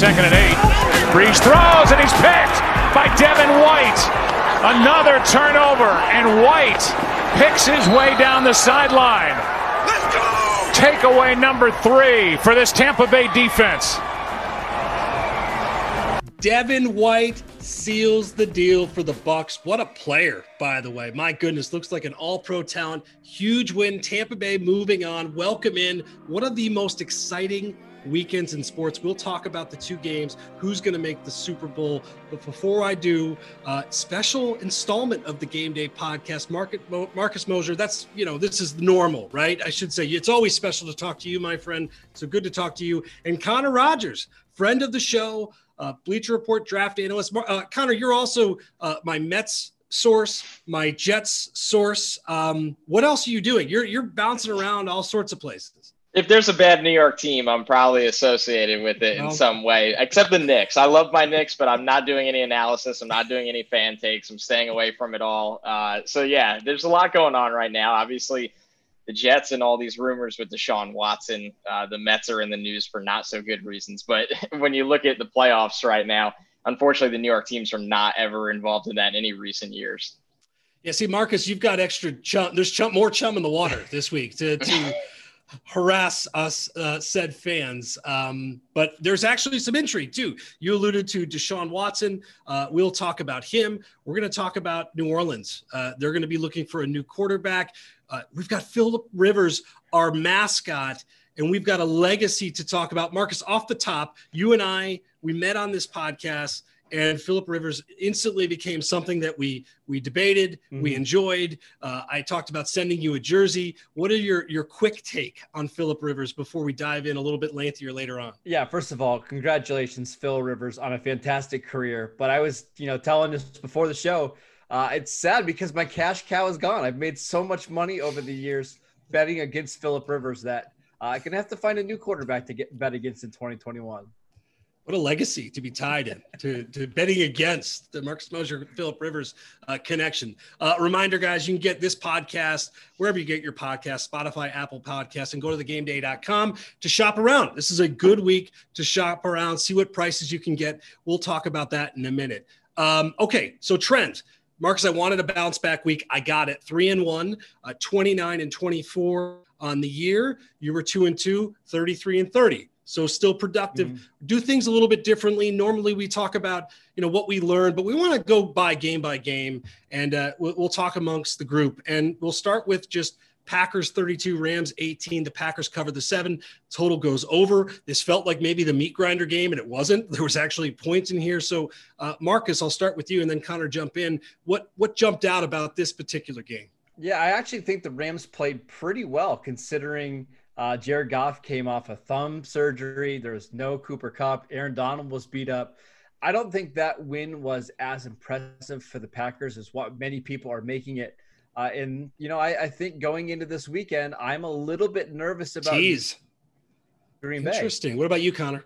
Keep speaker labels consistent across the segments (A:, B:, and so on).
A: second and eight. Brees throws, and he's picked by Devin White. Another turnover, and White picks his way down the sideline. Takeaway number three for this Tampa Bay defense.
B: Devin White seals the deal for the Bucs. What a player, by the way. My goodness, looks like an all-pro talent. Huge win. Tampa Bay moving on. Welcome in. One of the most exciting weekends in sports. We'll talk about the two games, who's going to make the Super Bowl. But before I do, uh, special installment of the Game Day podcast, Market, Marcus Mosher. That's you know this is normal, right? I should say it's always special to talk to you, my friend. So good to talk to you. And Connor Rogers, friend of the show uh, Bleacher Report draft analyst. Uh, Connor, you're also uh, my Mets source, my Jets source. Um, what else are you doing? You're you're bouncing around all sorts of places.
C: If there's a bad New York team, I'm probably associated with it in some way, except the Knicks. I love my Knicks, but I'm not doing any analysis. I'm not doing any fan takes. I'm staying away from it all. Uh, so, yeah, there's a lot going on right now. Obviously, the Jets and all these rumors with Deshaun Watson. Uh, the Mets are in the news for not so good reasons. But when you look at the playoffs right now, unfortunately, the New York teams are not ever involved in that in any recent years.
B: Yeah, see, Marcus, you've got extra chum. There's chum, more chum in the water this week to, to harass us uh, said fans. Um, but there's actually some intrigue too. You alluded to Deshaun Watson. Uh, we'll talk about him. We're going to talk about New Orleans. Uh, they're going to be looking for a new quarterback. Uh, we've got Philip Rivers, our mascot, and we've got a legacy to talk about. Marcus, off the top, you and I, we met on this podcast, and Philip Rivers instantly became something that we we debated, mm-hmm. we enjoyed. Uh, I talked about sending you a jersey. What are your your quick take on Philip Rivers before we dive in a little bit lengthier later on?
D: Yeah, first of all, congratulations, Phil Rivers, on a fantastic career. But I was, you know, telling this before the show uh, it's sad because my cash cow is gone. I've made so much money over the years betting against Philip Rivers that uh, I'm gonna have to find a new quarterback to get bet against in 2021.
B: What a legacy to be tied in to, to betting against the Marcus Mosher Philip Rivers uh, connection. Uh, reminder, guys, you can get this podcast wherever you get your podcast, Spotify, Apple Podcasts, and go to thegameday.com to shop around. This is a good week to shop around, see what prices you can get. We'll talk about that in a minute. Um, okay, so trends. Marcus, I wanted a bounce back week. I got it. Three and one, uh, 29 and 24 on the year. You were two and two, 33 and 30. So still productive. Mm-hmm. Do things a little bit differently. Normally we talk about you know what we learned, but we want to go by game by game, and uh, we'll, we'll talk amongst the group. And we'll start with just – Packers 32, Rams 18. The Packers covered the seven. Total goes over. This felt like maybe the meat grinder game, and it wasn't. There was actually points in here. So, uh, Marcus, I'll start with you, and then Connor jump in. What what jumped out about this particular game?
D: Yeah, I actually think the Rams played pretty well considering uh, Jared Goff came off a thumb surgery. There was no Cooper Kupp. Aaron Donald was beat up. I don't think that win was as impressive for the Packers as what many people are making it. Uh, and you know, I, I, think going into this weekend, I'm a little bit nervous about
B: Jeez. Green Bay. Interesting. What about you, Connor?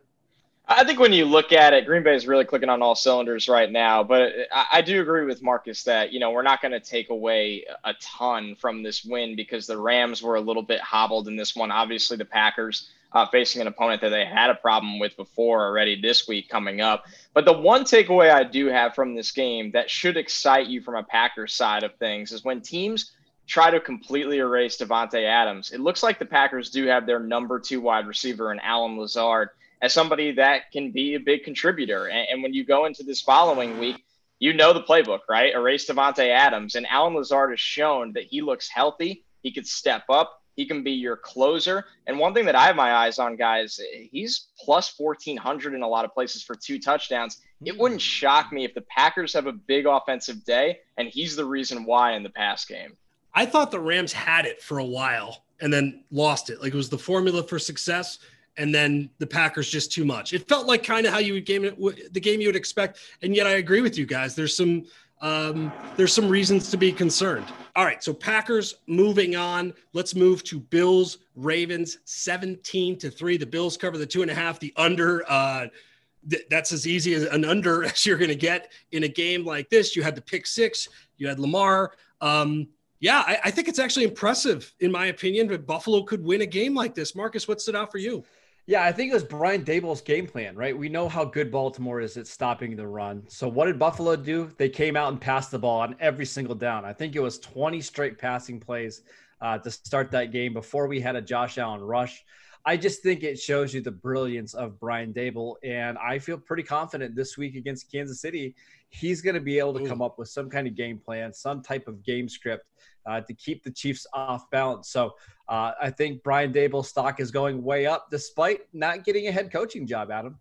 C: I think when you look at it, Green Bay is really clicking on all cylinders right now. But I, I do agree with Marcus that you know we're not going to take away a ton from this win because the Rams were a little bit hobbled in this one. Obviously, the Packers uh, facing an opponent that they had a problem with before already this week coming up. But the one takeaway I do have from this game that should excite you from a Packers side of things is when teams try to completely erase Davante Adams. It looks like the Packers do have their number two wide receiver in Allen Lazard as somebody that can be a big contributor. And, and when you go into this following week, you know the playbook, right? Erase Davante Adams. And Allen Lazard has shown that he looks healthy. He could step up. He can be your closer. And one thing that I have my eyes on, guys, he's plus 1,400 in a lot of places for two touchdowns. It wouldn't hmm. shock me if the Packers have a big offensive day and he's the reason why in the pass game.
B: I thought the Rams had it for a while and then lost it. Like it was the formula for success. And then the Packers just too much. It felt like kind of how you would game it, the game you would expect. And yet I agree with you guys. There's some um, there's some reasons to be concerned. All right, so Packers moving on. Let's move to Bills Ravens 17 to three. The Bills cover the two and a half. The under. Uh, th- that's as easy as an under as you're going to get in a game like this. You had the pick six. You had Lamar. Um, yeah, I, I think it's actually impressive, in my opinion, that Buffalo could win a game like this. Marcus, what stood out for you?
D: Yeah, I think it was Brian Daboll's game plan, right? We know how good Baltimore is at stopping the run. So what did Buffalo do? They came out and passed the ball on every single down. I think it was 20 straight passing plays uh, to start that game before we had a Josh Allen rush. I just think it shows you the brilliance of Brian Daboll, and I feel pretty confident this week against Kansas City, he's going to be able to come up with some kind of game plan, some type of game script uh, to keep the Chiefs off balance. So uh, I think Brian Daboll's stock is going way up despite not getting a head coaching job, Adam.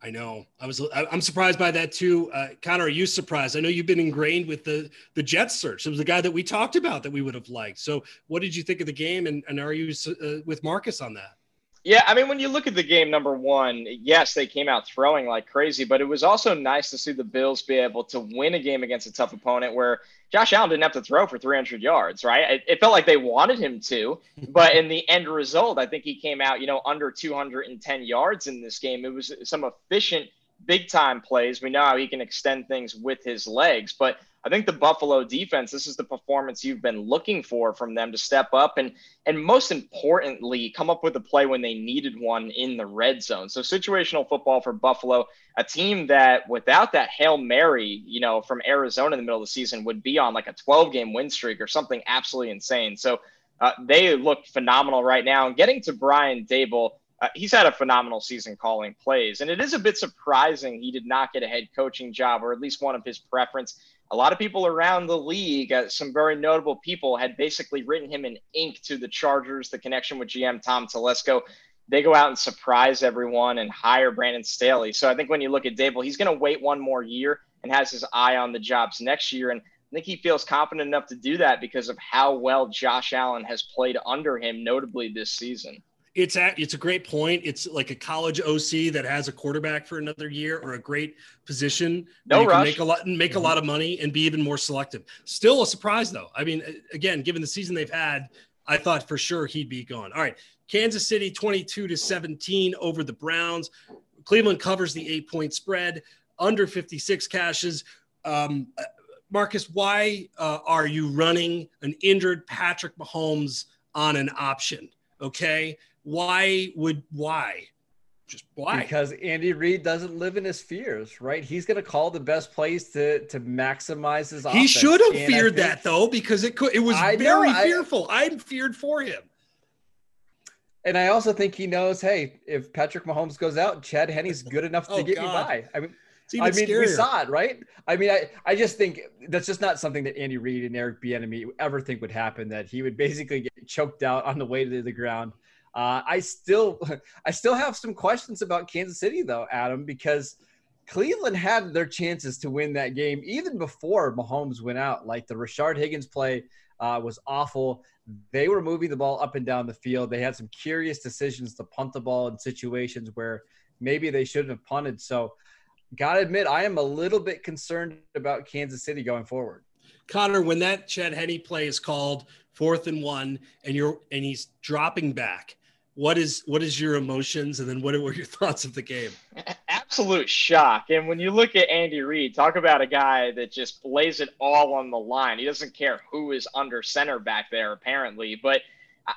B: I know. I was. I'm surprised by that too. Uh, Connor, are you surprised? I know you've been ingrained with the the Jets search. It was the guy that we talked about that we would have liked. So, what did you think of the game? And, and are you uh, with Marcus on that?
C: Yeah, I mean, when you look at the game, number one, yes, they came out throwing like crazy, but it was also nice to see the Bills be able to win a game against a tough opponent where Josh Allen didn't have to throw for 300 yards, right? It, it felt like they wanted him to, but in the end result, I think he came out, you know, under 210 yards in this game. It was some efficient, big time plays. We know how he can extend things with his legs, but I think the Buffalo defense, this is the performance you've been looking for from them to step up and and most importantly, come up with a play when they needed one in the red zone. So situational football for Buffalo, a team that without that Hail Mary, you know, from Arizona in the middle of the season would be on like a 12 game win streak or something absolutely insane. So uh, they look phenomenal right now. And getting to Brian Daboll, uh, he's had a phenomenal season calling plays. And it is a bit surprising he did not get a head coaching job or at least one of his preference a lot of people around the league, uh, some very notable people, had basically written him in ink to the Chargers, the connection with GM Tom Telesco. They go out and surprise everyone and hire Brandon Staley. So I think when you look at Daboll, he's going to wait one more year and has his eye on the jobs next year. And I think he feels confident enough to do that because of how well Josh Allen has played under him, notably this season.
B: It's at, it's a great point. It's like a college OC that has a quarterback for another year or a great position.
C: No
B: you
C: rush.
B: Can make a lot make mm-hmm. a lot of money and be even more selective. Still a surprise though. I mean, again, given the season they've had, I thought for sure he'd be gone. All right, Kansas City 22 to 17 over the Browns. Cleveland covers the eight point spread under 56 cashes. Um, Marcus, why uh, are you running an injured Patrick Mahomes on an option? Okay. Why would why? Just why?
D: Because Andy Reid doesn't live in his fears, right? He's going to call the best plays to to maximize his.
B: He should have feared think, that though, because it could. It was I very know, fearful. I, I'm feared for him.
D: And I also think he knows, hey, if Patrick Mahomes goes out, Chad Henne's good enough to oh, get God. me by. I mean, I mean, scarier. we saw it, right? I mean, I, I just think that's just not something that Andy Reid and Eric Bieniemy ever think would happen. That he would basically get choked out on the way to the ground uh, I still, I still have some questions about Kansas City though, Adam, because Cleveland had their chances to win that game even before Mahomes went out. Like the Rashard Higgins play uh, was awful. They were moving the ball up and down the field. They had some curious decisions to punt the ball in situations where maybe they shouldn't have punted. So, gotta admit, I am a little bit concerned about Kansas City going forward.
B: Connor, when that Chad Henne play is called fourth and one, and you're and he's dropping back, what is what is your emotions? And then what were your thoughts of the game?
C: Absolute shock. And when you look at andy reid talk about a guy that just lays it all on the line. He doesn't care who is under center back there apparently. But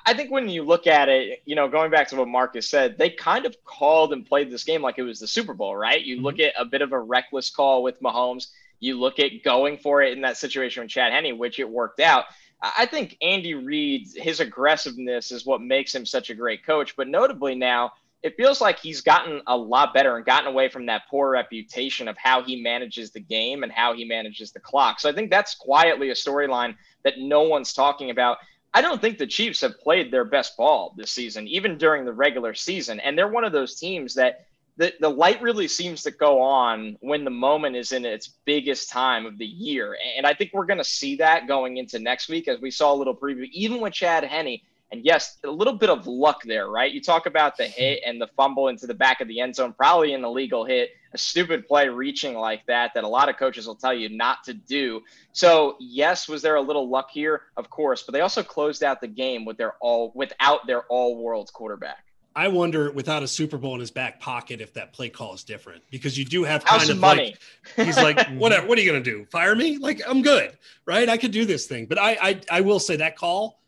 C: i think when you look at it you know going back to what marcus said they kind of called and played this game like it was the super bowl right? You mm-hmm. look at a bit of a reckless call with mahomes. You look at going for it in that situation with chad henne which it worked out I think Andy Reid, his aggressiveness is what makes him such a great coach. But notably now, it feels like he's gotten a lot better and gotten away from that poor reputation of how he manages the game and how he manages the clock. So I think that's quietly a storyline that no one's talking about. I don't think the Chiefs have played their best ball this season, even during the regular season. And they're one of those teams that the, the light really seems to go on when the moment is in its biggest time of the year. And I think we're going to see that going into next week, as we saw a little preview, even with Chad Henne. And yes, a little bit of luck there, right? You talk about the hit and the fumble into the back of the end zone, probably an illegal hit, a stupid play reaching like that, that a lot of coaches will tell you not to do. So, yes, was there a little luck here? Of course, but they also closed out the game with their all without their all world quarterback.
B: I wonder without a Super Bowl in his back pocket if that play call is different because you do have kind of money. like he's like whatever what are you gonna do fire me like I'm good right I could do this thing but I I, I will say that call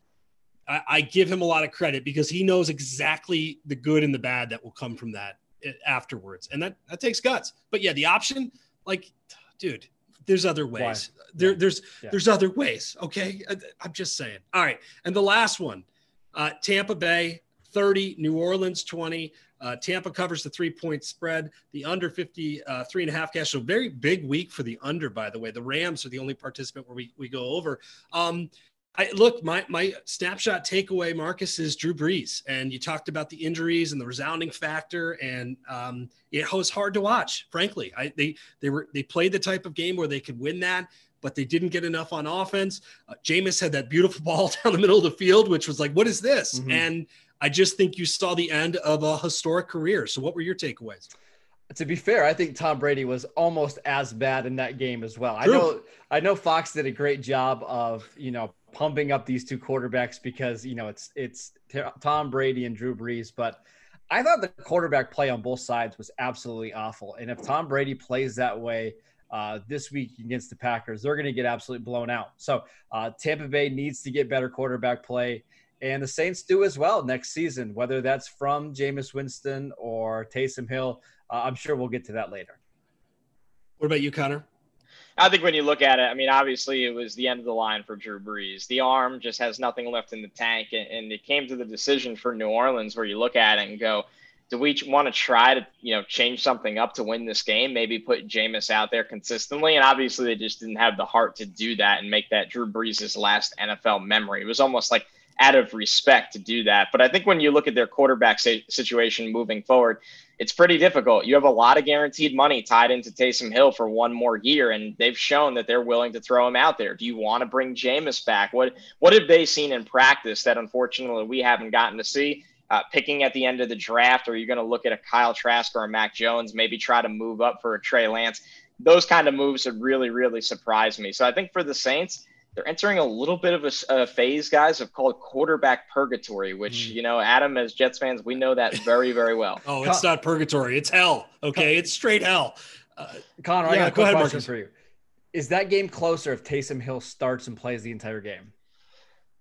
B: I, I give him a lot of credit because he knows exactly the good and the bad that will come from that eh, afterwards, and that that takes guts. But yeah, the option, like, dude, there's other ways. Why? There, yeah. there's yeah. there's other ways. Okay, I, I'm just saying. All right, and the last one, uh, Tampa Bay 30, New Orleans 20. Uh, Tampa covers the three point spread, the under 50, uh, three and a half cash. So, very big week for the under, by the way. The Rams are the only participant where we, we go over. Um, I look, my my snapshot takeaway, Marcus, is Drew Brees, and you talked about the injuries and the resounding factor, and um, it was hard to watch. Frankly, I, they they were they played the type of game where they could win that, but they didn't get enough on offense. Uh, Jameis had that beautiful ball down the middle of the field, which was like, what is this? Mm-hmm. And I just think you saw the end of a historic career. So, what were your takeaways?
D: To be fair, I think Tom Brady was almost as bad in that game as well. True. I know, I know Fox did a great job of you know pumping up these two quarterbacks because you know it's it's Tom Brady and Drew Brees, but I thought the quarterback play on both sides was absolutely awful. And if Tom Brady plays that way uh, this week against the Packers, they're going to get absolutely blown out. So uh, Tampa Bay needs to get better quarterback play and the Saints do as well next season, whether that's from Jameis Winston or Taysom Hill. Uh, I'm sure we'll get to that later.
B: What about you, Connor?
C: I think when you look at it, I mean, obviously it was the end of the line for Drew Brees. The arm just has nothing left in the tank, and, it came to the decision for New Orleans where you look at it and go, do we want to try to you know change something up to win this game? Maybe put Jameis out there consistently, and obviously they just didn't have the heart to do that and make that Drew Brees' last NFL memory. It was almost like out of respect to do that. But I think when you look at their quarterback situation moving forward, it's pretty difficult. You have a lot of guaranteed money tied into Taysom Hill for one more year, and they've shown that they're willing to throw him out there. Do you want to bring Jameis back? What what have they seen in practice that unfortunately we haven't gotten to see? Uh, picking at the end of the draft, or are you going to look at a Kyle Trask or a Mac Jones, maybe try to move up for a Trey Lance? Those kind of moves would really, really surprise me. So I think for the Saints, they're entering a little bit of a, a phase, guys, of called quarterback purgatory, which, mm. you know, Adam, as Jets fans, we know that very, very well.
B: oh, it's Con- not purgatory. It's hell. Okay. Con- it's straight hell.
D: Uh, Connor, yeah, I got a go ahead, question Marcus. for you. Is that game closer if Taysom Hill starts and plays the entire game?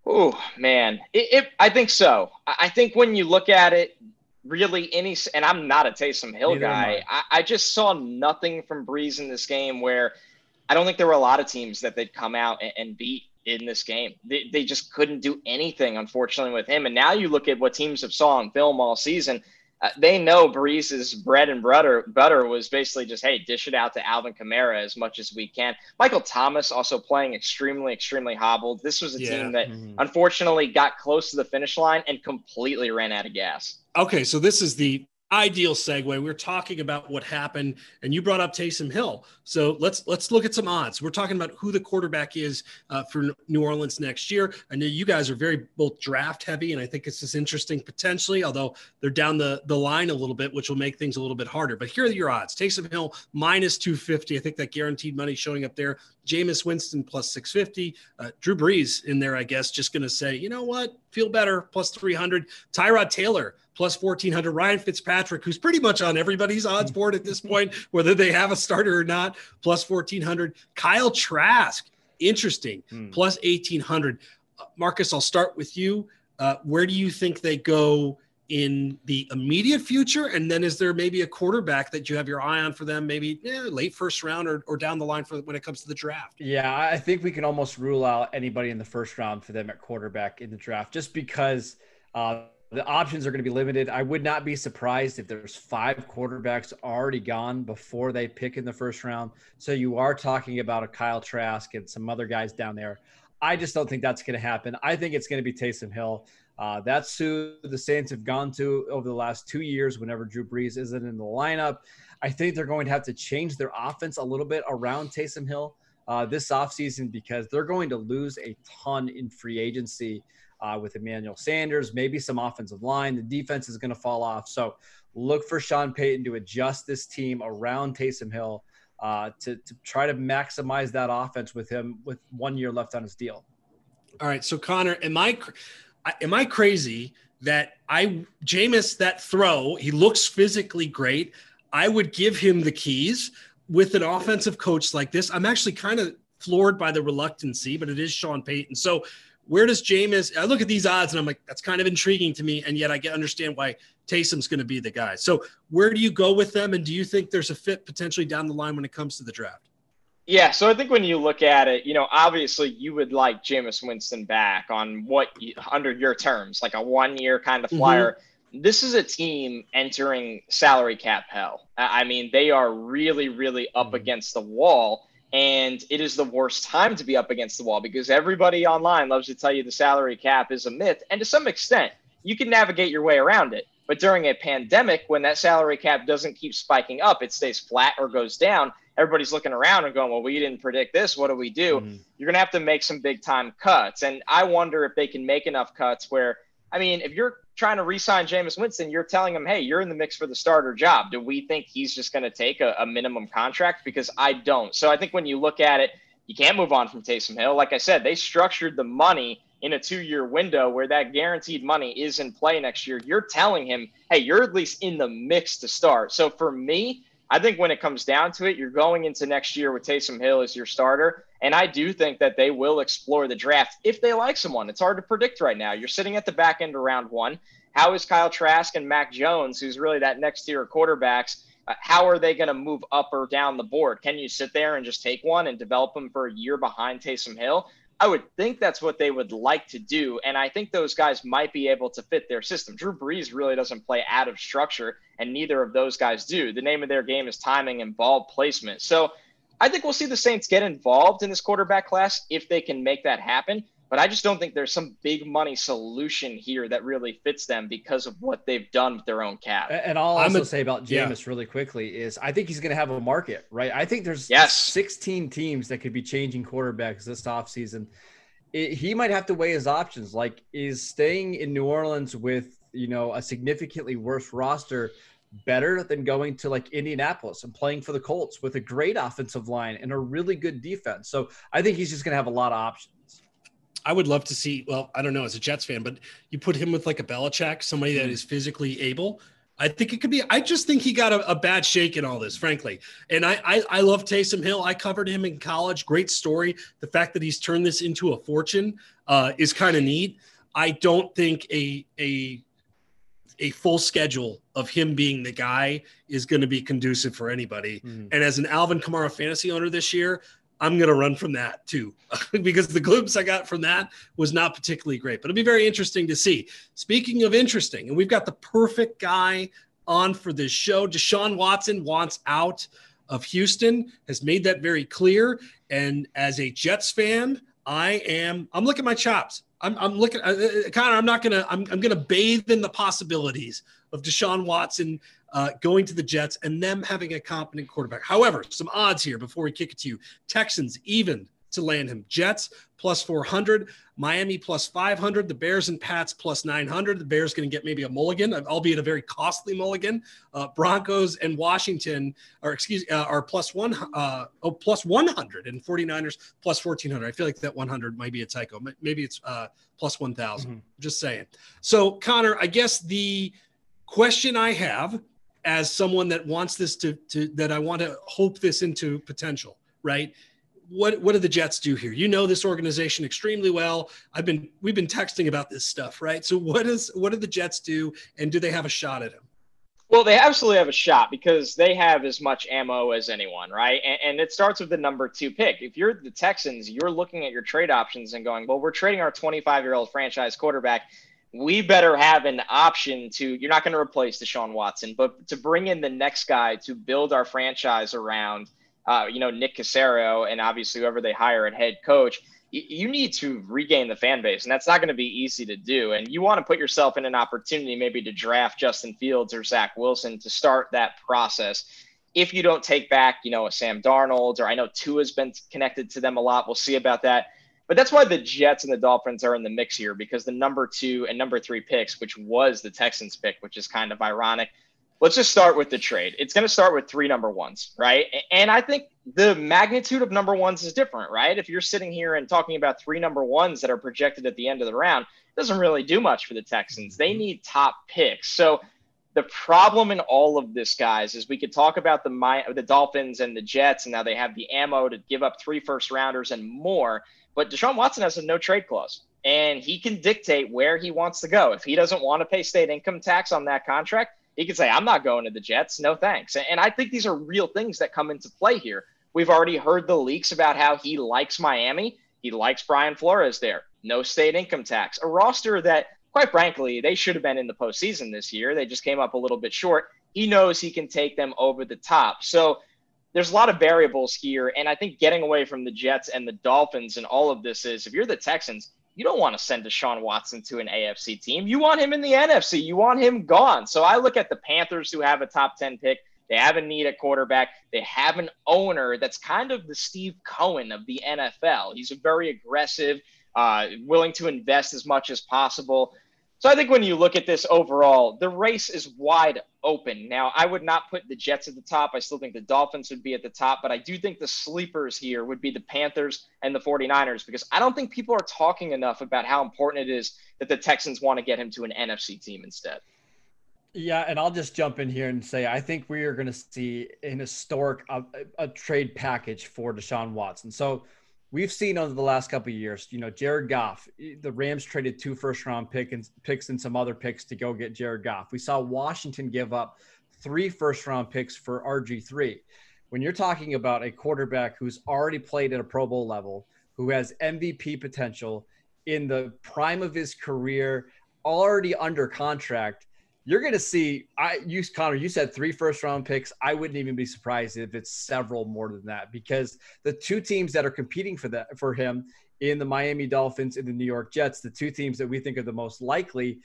C: Oh, man. It, it, I think so. I think when you look at it, really any, and I'm not a Taysom Hill Neither guy, I. I, I just saw nothing from Brees in this game where – I don't think there were a lot of teams that they'd come out and, and beat in this game. They, they just couldn't do anything, unfortunately, with him. And now you look at what teams have saw on film all season. Uh, they know Brees's bread and butter butter was basically just hey, dish it out to Alvin Kamara as much as we can. Michael Thomas also playing extremely, extremely hobbled. This was a yeah. team that mm-hmm. unfortunately got close to the finish line and completely ran out of gas.
B: Okay, so this is the ideal segue. We are talking about what happened, and you brought up Taysom Hill. So let's let's look at some odds. We're talking about who the quarterback is uh, for New Orleans next year. I know you guys are very both draft heavy, and I think it's just interesting potentially. Although they're down the the line a little bit, which will make things a little bit harder. But here are your odds: Taysom Hill minus two fifty. I think that guaranteed money showing up there. Jameis Winston plus 650. Uh, Drew Brees in there, I guess, just going to say, you know what? Feel better, plus 300. Tyrod Taylor, plus 1400 Ryan Fitzpatrick, who's pretty much on everybody's odds board at this point, whether they have a starter or not, plus 1400. Kyle Trask, interesting, hmm. plus 1800. Uh, Marcus, I'll start with you. Uh, where do you think they go in the immediate future? And then is there maybe a quarterback that you have your eye on for them, maybe eh, late first round or, or down the line for when it comes to the draft?
D: Yeah, I think we can almost rule out anybody in the first round for them at quarterback in the draft just because uh, the options are going to be limited. I would not be surprised if there's five quarterbacks already gone before they pick in the first round. So you are talking about a Kyle Trask and some other guys down there. I just don't think that's going to happen. I think it's going to be Taysom Hill. Uh, that's who the Saints have gone to over the last two years whenever Drew Brees isn't in the lineup. I think they're going to have to change their offense a little bit around Taysom Hill uh, this offseason because they're going to lose a ton in free agency uh, with Emmanuel Sanders, maybe some offensive line. The defense is going to fall off. So look for Sean Payton to adjust this team around Taysom Hill uh, to, to try to maximize that offense with him with one year left on his deal.
B: All right. So, Connor, am I, am I crazy that I, Jameis, that throw, he looks physically great. I would give him the keys with an offensive coach like this. I'm actually kind of floored by the reluctancy, but it is Sean Payton. So Where does Jameis? I look at these odds and I'm like, that's kind of intriguing to me, and yet I get understand why Taysom's going to be the guy. So where do you go with them, and do you think there's a fit potentially down the line when it comes to the draft?
C: Yeah, so I think when you look at it, you know, obviously you would like Jameis Winston back on what under your terms, like a one-year kind of mm-hmm. flyer. Mm-hmm. This is a team entering salary cap hell. I mean, they are really, really up mm-hmm. against the wall, and it is the worst time to be up against the wall because everybody online loves to tell you the salary cap is a myth, and to some extent, you can navigate your way around it. But during a pandemic, when that salary cap doesn't keep spiking up, it stays flat or goes down everybody's looking around and going, well, we didn't predict this. What do we do? Mm-hmm. You're going to have to make some big time cuts. And I wonder if they can make enough cuts where, I mean, if you're trying to re-sign Jameis Winston, you're telling him, hey, you're in the mix for the starter job. Do we think he's just going to take a, a minimum contract? Because I don't. So I think when you look at it, you can't move on from Taysom Hill. Like I said, they structured the money in a two year window where that guaranteed money is in play next year. You're telling him, hey, you're at least in the mix to start. So for me, I think when it comes down to it, you're going into next year with Taysom Hill as your starter. And I do think that they will explore the draft if they like someone. It's hard to predict right now. You're sitting at the back end of round one. How is Kyle Trask and Mac Jones, who's really that next tier of quarterbacks, uh, how are they going to move up or down the board? Can you sit there and just take one and develop them for a year behind Taysom Hill? I would think that's what they would like to do. And I think those guys might be able to fit their system. Drew Brees really doesn't play out of structure, and neither of those guys do. The name of their game is timing and ball placement. So I think we'll see the Saints get involved in this quarterback class if they can make that happen. But I just don't think there's some big money solution here that really fits them because of what they've done with their own cap.
D: And I'll also a, say about Jameis yeah. really quickly is I think he's going to have a market, right? I think there's yes. 16 teams that could be changing quarterbacks this offseason. It, he might have to weigh his options. Like, is staying in New Orleans with, you know, a significantly worse roster better than going to like Indianapolis and playing for the Colts with a great offensive line and a really good defense? So I think he's just going to have a lot of options.
B: I would love to see. Well, I don't know as a Jets fan, but you put him with like a Belichick, somebody that hmm. physically able. I think it could be. I just think he got a, a bad shake in all this, frankly. And I, I, I love Taysom Hill. I covered him in college. Great story. The fact that he's turned this into a fortune uh, is kind of neat. I don't think a a a full schedule of him being the guy is going to be conducive for anybody. Mm. And as an Alvin Kamara fantasy owner this year, I'm going to run from that too, because the glimpse I got from that was not particularly great. But it'll be very interesting to see. Speaking of interesting, and we've got the perfect guy on for this show. Deshaun Watson wants out of Houston, has made that very clear. And as a Jets fan, I am. I'm looking my chops. I'm, I'm looking. Uh, uh Connor, I'm not gonna. I'm, I'm gonna bathe in the possibilities of Deshaun Watson uh, going to the Jets and them having a competent quarterback. However, some odds here before we kick it to you Texans even to land him. Jets plus 400, Miami plus 500, the Bears and Pats plus 900. The Bears going to get maybe a mulligan, albeit a very costly mulligan. Uh, Broncos and Washington are excuse uh, are plus one uh, oh plus 100 and 49ers plus 1400. I feel like that 100 might be a typo. Maybe it's uh, plus 1000. Mm-hmm. Just saying. So Connor, I guess the question I have as someone that wants this to, to that I want to hope this into potential, right? What what do the Jets do here? You know this organization extremely well. I've been we've been texting about this stuff, right? So what is what do the Jets do, and do they have a shot at him?
C: Well, they absolutely have a shot because they have as much ammo as anyone, right? And, and, it starts with the number two pick. If you're the Texans, you're looking at your trade options and going, well, we're trading our 25 year old franchise quarterback we better have an option to you're not going to replace Deshaun Watson, but to bring in the next guy to build our franchise around uh, you know, Nick Caserio and obviously whoever they hire at head coach, you need to regain the fan base, and that's not going to be easy to do. And you want to put yourself in an opportunity maybe to draft Justin Fields or Zach Wilson to start that process. If you don't take back, you know, a Sam Darnold, or I know Tua has been connected to them a lot. We'll see about that. But that's why the Jets and the Dolphins are in the mix here because the number two and number three picks, which was the Texans pick, which is kind of ironic. Let's just start with the trade. It's going to start with three number ones, right? And I think the magnitude of number ones is different, right? If you're sitting here and talking about three number ones that are projected at the end of the round, it doesn't really do much for the Texans. They mm-hmm. need top picks. So the problem in all of this, guys, is we could talk about the the Dolphins and the Jets, and now they have the ammo to give up three first rounders and more. But Deshaun Watson has a no trade clause. and he can dictate where he wants to go. If he doesn't want to pay state income tax on that contract, he can say, I'm not going to the Jets. No thanks. And I think these are real things that come into play here. We've already heard the leaks about how he likes Miami. He likes Brian Flores there. No state income tax. A roster that, quite frankly, they should have been in the postseason this year. They just came up a little bit short. He knows he can take them over the top. So there's a lot of variables here. And I think getting away from the Jets and the Dolphins and all of this is if you're the Texans, you don't want to send Deshaun Watson to an AFC team. You want him in the NFC. You want him gone. So I look at the Panthers who have a top 10 pick. They have a need at quarterback. They have an owner that's kind of the Steve Cohen of the NFL. He's a very aggressive, uh, willing to invest as much as possible. So I think when you look at this overall, the race is wide open. Now, I would not put the Jets at the top. I still think the Dolphins would be at the top, but I do think the sleepers here would be the Panthers and the 49ers because I don't think people are talking enough about how important it is that the Texans want to get him to an NFC team instead.
D: Yeah, and I'll just jump in here and say I think we are going to see an historic a, a trade package for Deshaun Watson. So we've seen over the last couple of years, you know, Jared Goff, the Rams traded two first round pick and picks and some other picks to go get Jared Goff. We saw Washington give up three first round picks for RG3. When you're talking about a quarterback who's already played at a Pro Bowl level, who has MVP potential in the prime of his career, already under contract, you're going to see. I you Connor, you said three first round picks. I wouldn't even be surprised if it's several more than that because the two teams that are competing for that for him in the Miami Dolphins and the New York Jets, the two teams that we think are the most likely,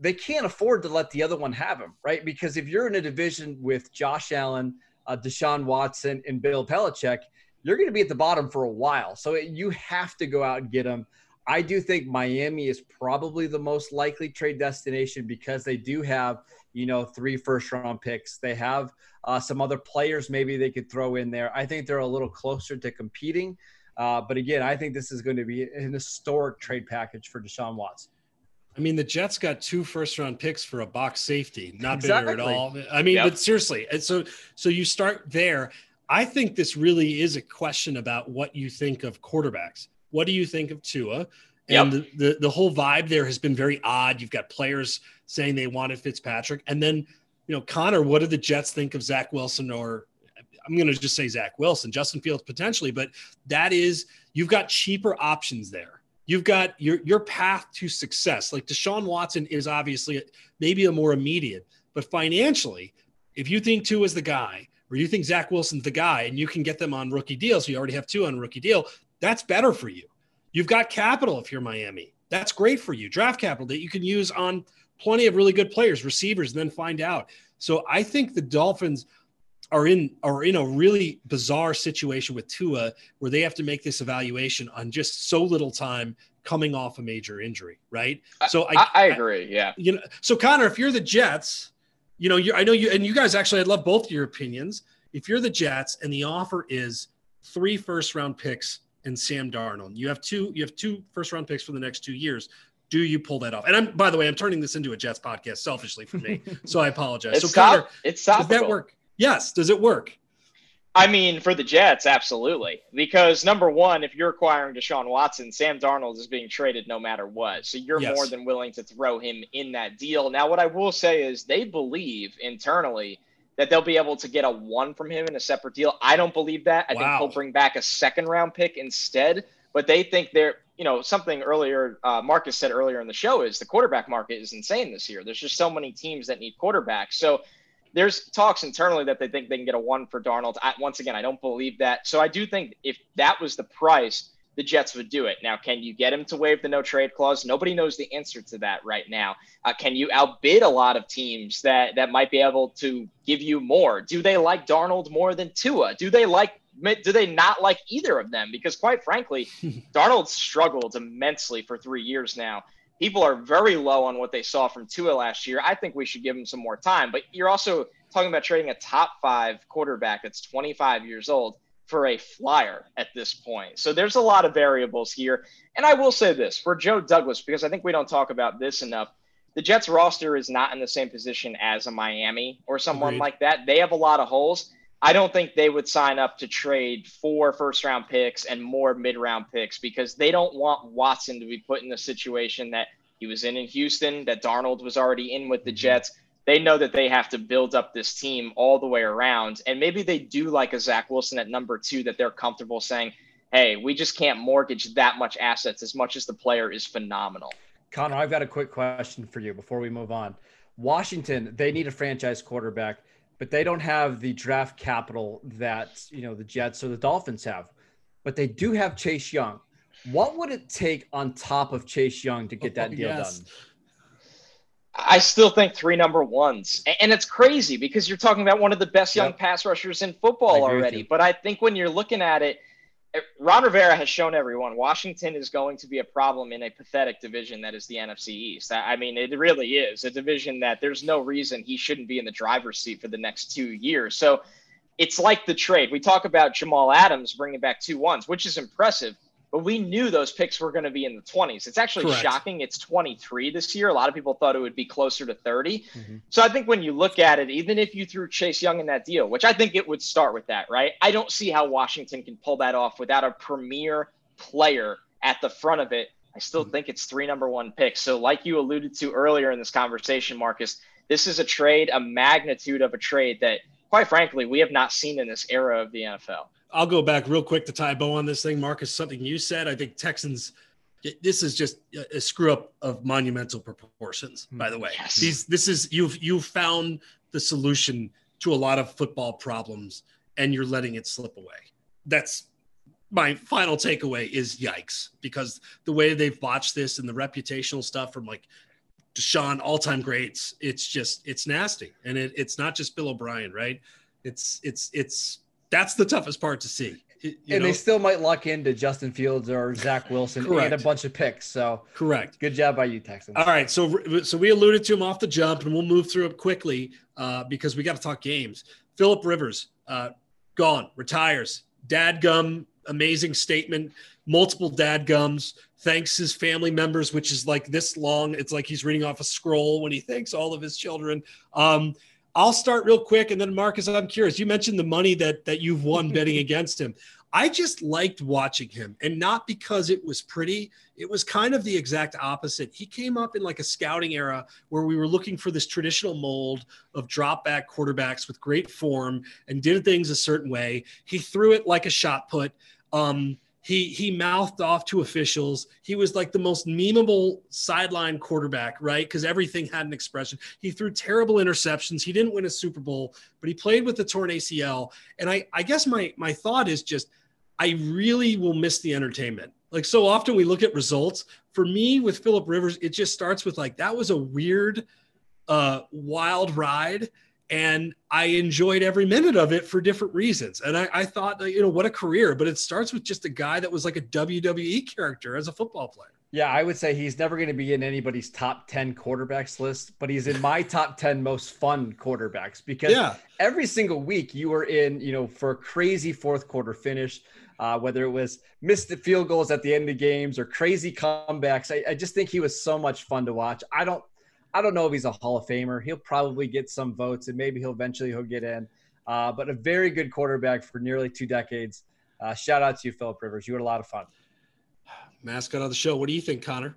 D: they can't afford to let the other one have him, right? Because if you're in a division with Josh Allen, uh, Deshaun Watson, and Bill Belichick, you're going to be at the bottom for a while. So it, you have to go out and get them. I do think Miami is probably the most likely trade destination because they do have, you know, three first round picks. They have uh, some other players maybe they could throw in there. I think they're a little closer to competing. Uh, but again, I think this is going to be an historic trade package for Deshaun Watson.
B: I mean, the Jets got two first round picks for a box safety, not exactly. bitter at all. I mean, yep. but seriously, and so so you start there. I think this really is a question about what you think of quarterbacks. What do you think of Tua? And yep. the, the, the whole vibe there has been very odd. You've got players saying they wanted Fitzpatrick, and then you know Connor. What do the Jets think of Zach Wilson or I'm going to just say Zach Wilson, Justin Fields potentially, but that is you've got cheaper options there. You've got your your path to success. Like Deshaun Watson is obviously maybe a more immediate, but financially, if you think Tua is the guy, or you think Zach Wilson's the guy, and you can get them on rookie deals, so you already have two on rookie deal, that's better for you. You've got capital if you're Miami. That's great for you. Draft capital that you can use on plenty of really good players, receivers, and then find out. So I think the Dolphins are in are in a really bizarre situation with Tua where they have to make this evaluation on just so little time coming off a major injury, right?
C: So I, I, I agree. Yeah.
B: You know, so Connor, if you're the Jets, you know, you I know you and you guys actually, I'd love both your opinions. If you're the Jets and the offer is three first round picks and Sam Darnold. You have two you have two first round picks for the next two years. Do you pull that off? And I'm by the way, I'm turning this into a Jets podcast selfishly for me, so I apologize.
C: It's
B: so Connor,
C: it's
B: does that work? Yes. Does it work?
C: I mean, for the Jets, absolutely. Because number one, if you're acquiring Deshaun Watson, Sam Darnold is being traded no matter what. So you're yes. more than willing to throw him in that deal. Now, what I will say is they believe internally that they'll be able to get a one from him in a separate deal. I don't believe that. I wow. think he'll bring back a second round pick instead. But they think they're, you know, something earlier, uh, Marcus said earlier in the show is the quarterback market is insane this year. There's just so many teams that need quarterbacks. So there's talks internally that they think they can get a one for Darnold. I, once again, I don't believe that. So I do think if that was the price, the Jets would do it. Now, can you get him to waive the no trade clause? Nobody knows the answer to that right now. Uh, can you outbid a lot of teams that that might be able to give you more? Do they like Darnold more than Tua? Do they like do they not like either of them? Because quite frankly, Darnold struggled immensely for three years now. People are very low on what they saw from Tua last year. I think we should give him some more time. But you're also talking about trading a top five quarterback that's 25 years old for a flyer at this point. So there's a lot of variables here. And I will say this for Joe Douglas, because I think we don't talk about this enough. The Jets roster is not in the same position as a Miami or someone Agreed. like that. They have a lot of holes. I don't think they would sign up to trade four first round picks and more mid round picks because they don't want Watson to be put in the situation that he was in in Houston, that Darnold was already in with the mm-hmm. Jets. They know that they have to build up this team all the way around. And maybe they do like a Zach Wilson at number two that they're comfortable saying, hey, we just can't mortgage that much assets as much as the player is phenomenal.
D: Connor, I've got a quick question for you before we move on. Washington, they need a franchise quarterback but they don't have the draft capital that you know the Jets or the Dolphins have. But they do have Chase Young. What would it take on top of Chase Young to get that oh, deal yes. done?
C: I still think three number ones. And it's crazy because you're talking about one of the best young yep. pass rushers in football already. But I think when you're looking at it, eh, Ron Rivera has shown everyone Washington is going to be a problem in a pathetic division that is the NFC East. I mean, it really is a division that there's no reason he shouldn't be in the driver's seat for the next two years. So it's like the trade. We talk about Jamal Adams bringing back two ones, which is impressive but we knew those picks were going to be in the 20s. It's actually Correct. shocking. It's 23 this year. A lot of people thought it would be closer to 30. Mm-hmm. So I think when you look at it, even if you threw Chase Young in that deal, which I think it would start with that, right? I don't see how Washington can pull that off without a premier player at the front of it. I still mm-hmm. think it's three number one picks. So, like you alluded to earlier in this conversation, Marcus, this is a trade, a magnitude of a trade that, quite frankly, we have not seen in this era of the NFL.
B: I'll go back real quick to tie bow on this thing, Marcus. Something you said. I think Texans. This is just a screw up of monumental proportions. Hmm. By the way, yes. these this is you've you've found the solution to a lot of football problems, and you're letting it slip away. That's my final takeaway. Is yikes because the way they've botched this and the reputational stuff from like Deshaun, all time greats. It's just it's nasty, and it, it's not just Bill O'Brien, right? It's it's it's that's the toughest part to see.
D: and know? they still might luck into Justin Fields or Zach Wilson and a bunch of picks. So
B: correct.
D: Good job by you, Texans.
B: All right, so so we alluded to him off the jump, and we'll move through it quickly uh, because we got to talk games. Philip Rivers, uh, gone, retires. Dad gum, amazing statement. Multiple dad gums. Thanks his family members, which is like this long. It's like he's reading off a scroll when he thanks all of his children. Um, I'll start real quick, and then Marcus, I'm curious. You mentioned the money that that you've won betting against him. I just liked watching him, and not because it was pretty. It was kind of the exact opposite. He came up in like a scouting era where we were looking for this traditional mold of drop back quarterbacks with great form and did things a certain way. He threw it like a shot put. Um, he he mouthed off to officials. He was like the most memeable sideline quarterback, right? Because everything had an expression. He threw terrible interceptions. He didn't win a Super Bowl, but he played with the torn ACL. And I I guess my my thought is just I really will miss the entertainment. Like so often we look at results. For me with Philip Rivers, it just starts with like that was a weird, uh, wild ride and I enjoyed every minute of it for different reasons. And I, I, thought, you know, what a career! But it starts with just a guy that was like a WWE character as a football player.
D: Yeah, I would say he's never going to be in anybody's top 10 quarterbacks list, but he's in my top 10 most fun quarterbacks because yeah. every single week you were in, you know, for a crazy fourth quarter finish, uh, whether it was missed field goals at the end of games or crazy comebacks. I, I just think he was so much fun to watch. I don't I don't know if he's a Hall of Famer. He'll probably get some votes, and maybe he'll eventually he'll get in. Uh, but a very good quarterback for nearly two decades. Uh, shout out to you, Philip Rivers. You had a lot of fun.
B: Mascot of the show. What do you think, Connor?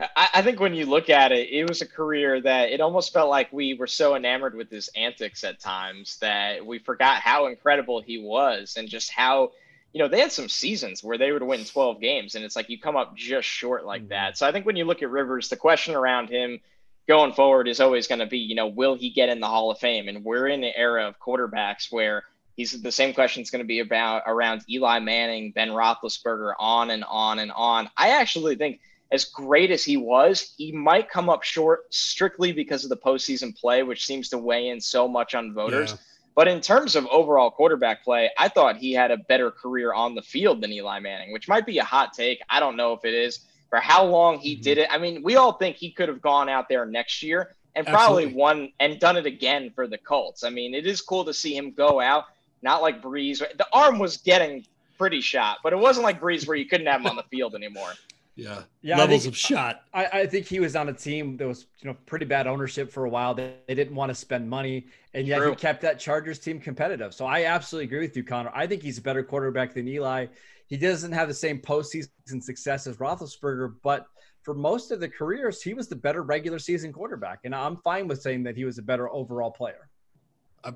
C: I, I think when you look at it, it was a career that it almost felt like we were so enamored with his antics at times that we forgot how incredible he was and just how you know, they had some seasons where they would win 12 games, and it's like you come up just short like mm-hmm. that. So I think when you look at Rivers, the question around him going forward is always going to be, you know, will he get in the Hall of Fame? And we're in an era of quarterbacks where he's the same question is going to be about around Eli Manning, Ben Roethlisberger, on and on and on. I actually think as great as he was, he might come up short strictly because of the postseason play, which seems to weigh in so much on voters. Yeah. But in terms of overall quarterback play, I thought he had a better career on the field than Eli Manning, which might be a hot take. I don't know if it is for how long he mm-hmm. did it. I mean, we all think he could have gone out there next year and probably Absolutely. won and done it again for the Colts. I mean, it is cool to see him go out, not like Brees. The arm was getting pretty shot, but it wasn't like Brees where you couldn't have him on the field anymore.
B: yeah, yeah levels think, of shot.
D: I, I, think he was on a team that was you know pretty bad ownership for a while. They, they didn't want to spend money, and yet True. he kept that Chargers team competitive. So I absolutely agree with you, Connor. I think he's a better quarterback than Eli. He doesn't have the same postseason success as Roethlisberger, but for most of the careers, he was the better regular season quarterback, and I'm fine with saying that he was a better overall player.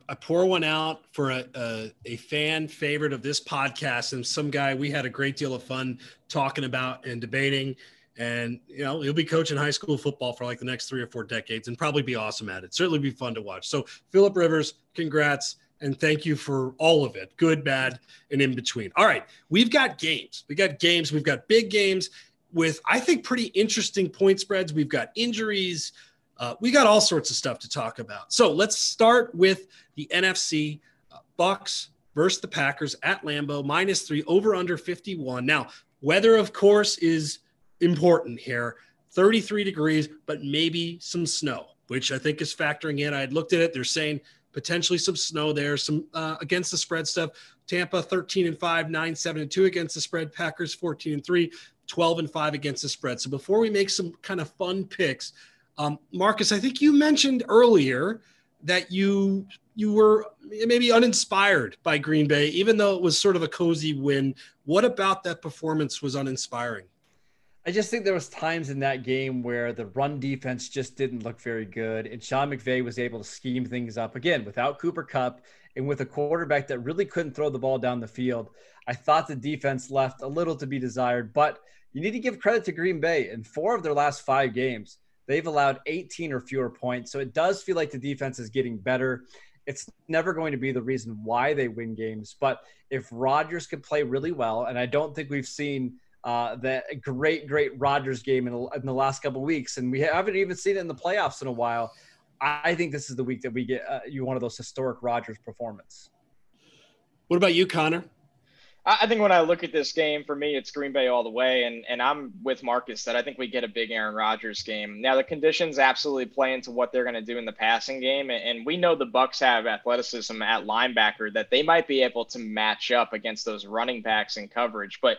B: I, pour one out for a, a, a, fan favorite of this podcast and some guy we had a great deal of fun talking about and debating. And, you know, he'll be coaching high school football for like the next three or four decades and probably be awesome at it. Certainly be fun to watch. So, Philip Rivers, congrats. And thank you for all of it good, bad, and in between. All right. We've got games. We got games. We've got big games with, I think, pretty interesting point spreads. We've got injuries. Uh, we got all sorts of stuff to talk about. So let's start with the NFC uh, Bucs versus the Packers at Lambeau, minus three, over under 51. Now, weather, of course, is important here 33 degrees, but maybe some snow, which I think is factoring in. I had looked at it. They're saying potentially some snow there, some uh, against the spread stuff. Tampa 13 and 5, 9, 7 and 2 against the spread. Packers 14 and 3, 12 and 5 against the spread. So before we make some kind of fun picks, um, Marcus, I think you mentioned earlier that you you were maybe uninspired by Green Bay, even though it was sort of a cozy win. What about that performance was uninspiring?
D: I just think there was times in that game where the run defense just didn't look very good, and Sean McVay was able to scheme things up again without Cooper Kupp and with a quarterback that really couldn't throw the ball down the field. I thought the defense left a little to be desired, but you need to give credit to Green Bay. In four of their last five games, They've allowed 18 or fewer points. So it does feel like the defense is getting better. It's never going to be the reason why they win games. But if Rodgers can play really well, and I don't think we've seen uh, the great, great Rodgers game in, in the last couple weeks, and we haven't even seen it in the playoffs in a while. I think this is the week that we get uh, you one of those historic Rodgers performance.
B: What about you, Connor?
C: I think when I look at this game, for me, it's Green Bay all the way, and and I'm with Marcus that I think we get a big Aaron Rodgers game. Now the conditions absolutely play into what they're going to do in the passing game, and we know the Bucs have athleticism at linebacker that they might be able to match up against those running backs in coverage, but.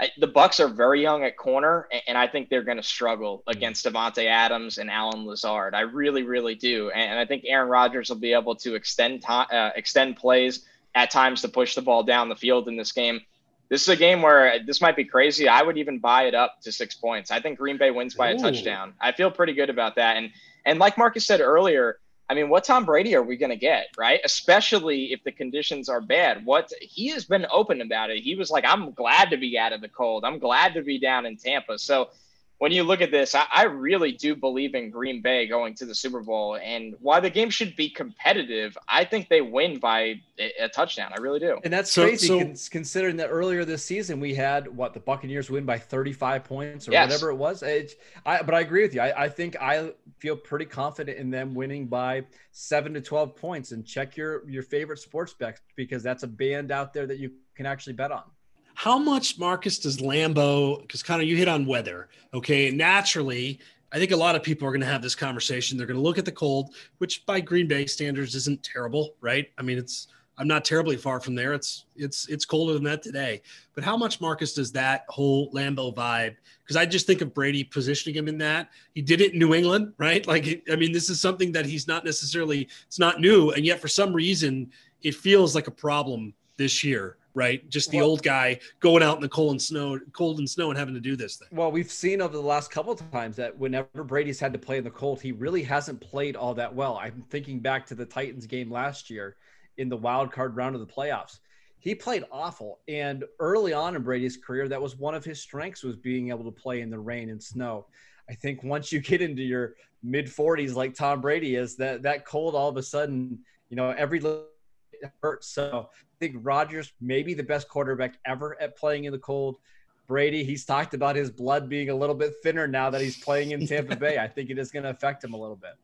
C: I, the Bucs are very young at corner, and, I think they're going to struggle against Davante Adams and Allen Lazard. I really, really do, and, I think Aaron Rodgers will be able to extend time, uh, extend plays at times to push the ball down the field in this game. This is a game where this might be crazy. I would even buy it up to six points. I think Green Bay wins by a touchdown. I feel pretty good about that. And and like Marcus said earlier, I mean, what Tom Brady are we going to get, right? Especially if the conditions are bad. What he has been open about it. He was like, "I'm glad to be out of the cold. I'm glad to be down in Tampa." So when you look at this, I, I, really do believe in Green Bay going to the Super Bowl. And while the game should be competitive, I think they win by a, a touchdown. I really do.
D: And that's so, crazy so, considering that earlier this season we had what the Buccaneers win by 35 points or yes. whatever it was. It, I, but I agree with you. I, I think I feel pretty confident in them winning by seven to 12 points. And check your your favorite sports bets because that's a band out there that you can actually bet on.
B: How much, Marcus, does Lambeau? Because Connor, you hit on weather. Okay, naturally, I think a lot of people are going to have this conversation. They're going to look at the cold, which by Green Bay standards isn't terrible, right? I mean, it's I'm not terribly far from there. It's it's it's colder than that today. But how much, Marcus, does that whole Lambeau vibe? Because I just think of Brady positioning him in that. He did it in New England, right? Like, I mean, this is something that he's not necessarily. It's not new, and yet for some reason, it feels like a problem this year right? Just the well, old guy going out in the cold and snow, cold and snow, and having to do this thing.
D: Well, we've seen over the last couple of times that whenever Brady's had to play in the cold, he really hasn't played all that well. I'm thinking back to the Titans game last year in the wild card round of the playoffs. He played awful, and early on in Brady's career, that was one of his strengths was being able to play in the rain and snow. I think once you get into your mid 40s, like Tom Brady is, that that cold all of a sudden, you know, every hurts. So I think Rodgers maybe the best quarterback ever at playing in the cold. Brady, he's talked about his blood being a little bit thinner now that he's playing in Tampa Bay. I think it is going to affect him a little bit.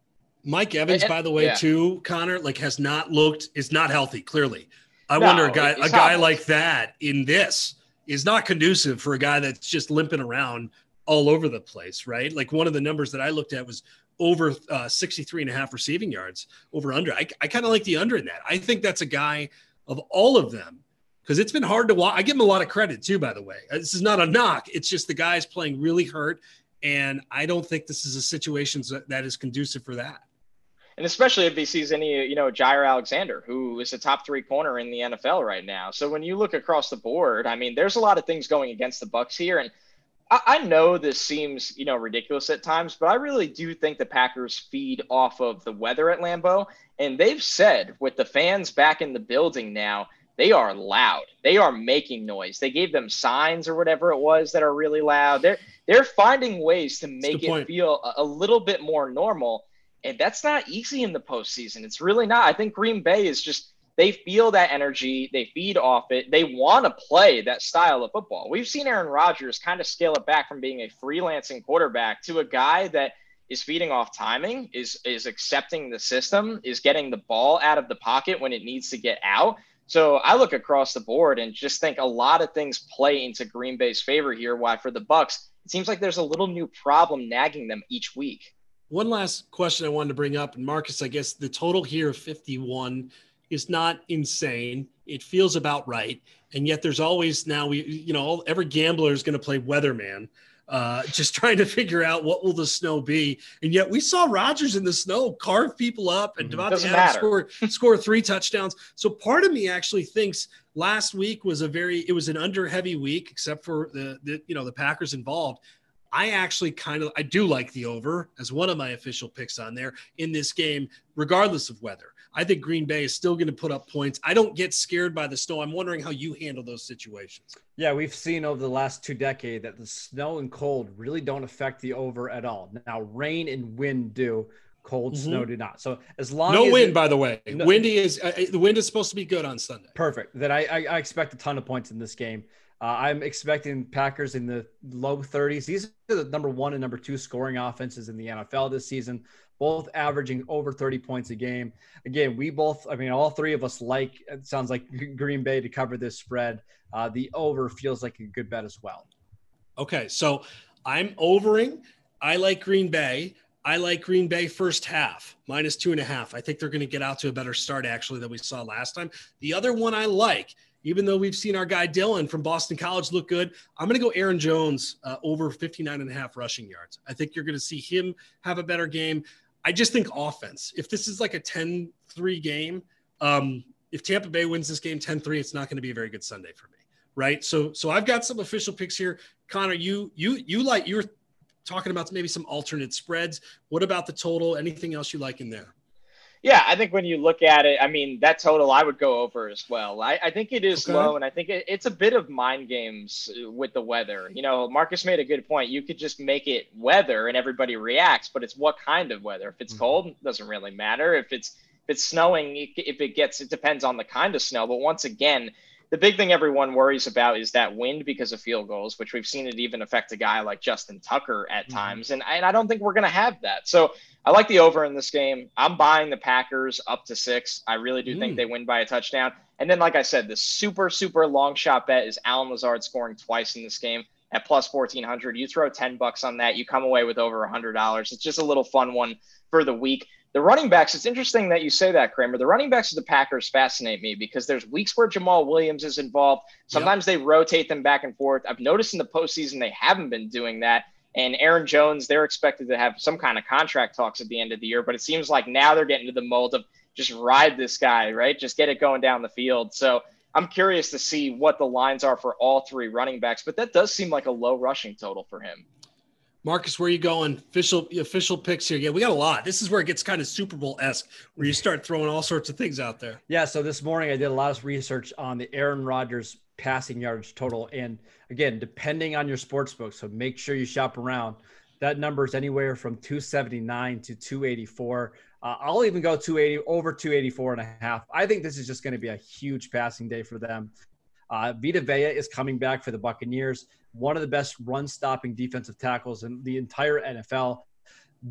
B: Mike Evans, by the way, yeah. too, Connor, like has not looked is not healthy. Clearly, I no, wonder a guy a guy like that in this is not conducive for a guy that's just limping around all over the place, right? Like one of the numbers that I looked at was over uh, 63 and a half receiving yards over under. I, I kind of like the under in that. I think that's a guy of all of them because it's been hard to watch. I give him a lot of credit too, by the way. Uh, this is not a knock. It's just the guy's playing really hurt. And I don't think this is a situation that is conducive for that.
C: And especially if he sees any, you know, Jaire Alexander, who is a top three corner in the NFL right now. So when you look across the board, I mean, there's a lot of things going against the Bucs here. And I, I know this seems, you know, ridiculous at times, but I really do think the Packers feed off of the weather at Lambeau. And they've said with the fans back in the building now, they are loud. They are making noise. They gave them signs or whatever it was that are really loud. They're they're finding ways to make it point. feel a, a, little bit more normal, and that's not easy in the postseason. It's really not. I think Green Bay is just they feel that energy. They feed off it. They want to play that style of football. We've seen Aaron Rodgers kind of scale it back from being a freelancing quarterback to a guy that is feeding off timing, is is accepting the system, is getting the ball out of the pocket when it needs to get out. So I look across the board and just think a lot of things play into Green Bay's favor here. Why for the Bucs? it seems like there's a little new problem nagging them each week.
B: One last question I wanted to bring up, and Marcus, I guess the total here of 51 is not insane. It feels about right, and yet there's always now we, you know, every gambler is going to play weatherman uh, just trying to figure out what will the snow be. And yet we saw Rodgers in the snow carve people up and mm-hmm. Adams score, score three touchdowns. So part of me actually thinks last week was a very, it was an under heavy week, except for the, the you know, the Packers involved. I actually kind of I do like the over as one of my official picks on there in this game, regardless of weather. I think Green Bay is still going to put up points. I don't get scared by the snow. I'm wondering how you handle those situations.
D: Yeah, we've seen over the last two decades that the snow and cold really don't affect the over at all. Now, rain and wind do. Cold mm-hmm. snow do not. So as long
B: no
D: as
B: wind, it, by the way, no, windy is uh, the wind is supposed to be good on Sunday.
D: Perfect. That I, I, I expect a ton of points in this game. Uh, I'm expecting Packers in the low 30s. These are the number one and number two scoring offenses in the NFL this season both averaging over 30 points a game. Again, we both, I mean, all three of us like, it sounds like Green Bay to cover this spread. Uh, the over feels like a good bet as well.
B: Okay. So I'm overing. I like Green Bay. I like Green Bay first half, minus two and a half. I think they're going to get out to a better start, actually, than we saw last time. The other one I like, even though we've seen our guy Dillon from Boston College look good, I'm going to go Aaron Jones uh, over 59 and a half rushing yards. I think you're going to see him have a better game. I just think offense. If this is like a 10 3 game, um, if Tampa Bay wins this game 10 3, it's not going to be a very good Sunday for me. Right. So, so I've got some official picks here. Connor, you, you, you like, you are talking about maybe some alternate spreads. What about the total? Anything else you like in there?
C: Yeah, I think when you look at it, I mean, that total I would go over as well. I, I think it is okay. low, and I think it, it's a bit of mind games with the weather. You know, Marcus made a good point. You could just make it weather and everybody reacts, but it's what kind of weather. If it's mm-hmm. cold, it doesn't really matter. If it's if it's snowing, if it gets, it depends on the kind of snow. But once again, the big thing everyone worries about is that wind because of field goals, which we've seen it even affect a guy like Justin Tucker at mm-hmm. times. And, and I don't think we're going to have that. So I like the over in this game. I'm buying the Packers up to six. I really do mm. think they win by a touchdown. And then, like I said, the super, super long shot bet is Allen Lazard scoring twice in this game at plus 1400. You throw 10 bucks on that, you come away with over $100. It's just a little fun one for the week. The running backs, it's interesting that you say that, Kramer. The running backs of the Packers fascinate me because there's weeks where Jamaal Williams is involved. Sometimes yep. they rotate them back and forth. I've noticed in the postseason they haven't been doing that. And Aaron Jones, they're expected to have some kind of contract talks at the end of the year, but it seems like now they're getting to the mold of just ride this guy, right? Just get it going down the field. So I'm curious to see what the lines are for all three running backs, but that does seem like a low rushing total for him.
B: Marcus, where are you going? Official official picks here. Yeah, we got a lot. This is where it gets kind of Super Bowl esque, where you start throwing all sorts of things out there.
D: Yeah. So this morning I did a lot of research on the Aaron Rodgers passing yards total, and again, depending on your sports book, so make sure you shop around. That number is anywhere from 279 to 284. Uh, I'll even go 280 over 284 and a half. I think this is just going to be a huge passing day for them. Uh, Vita Vea is coming back for the Buccaneers one of the best run stopping defensive tackles in the entire NFL.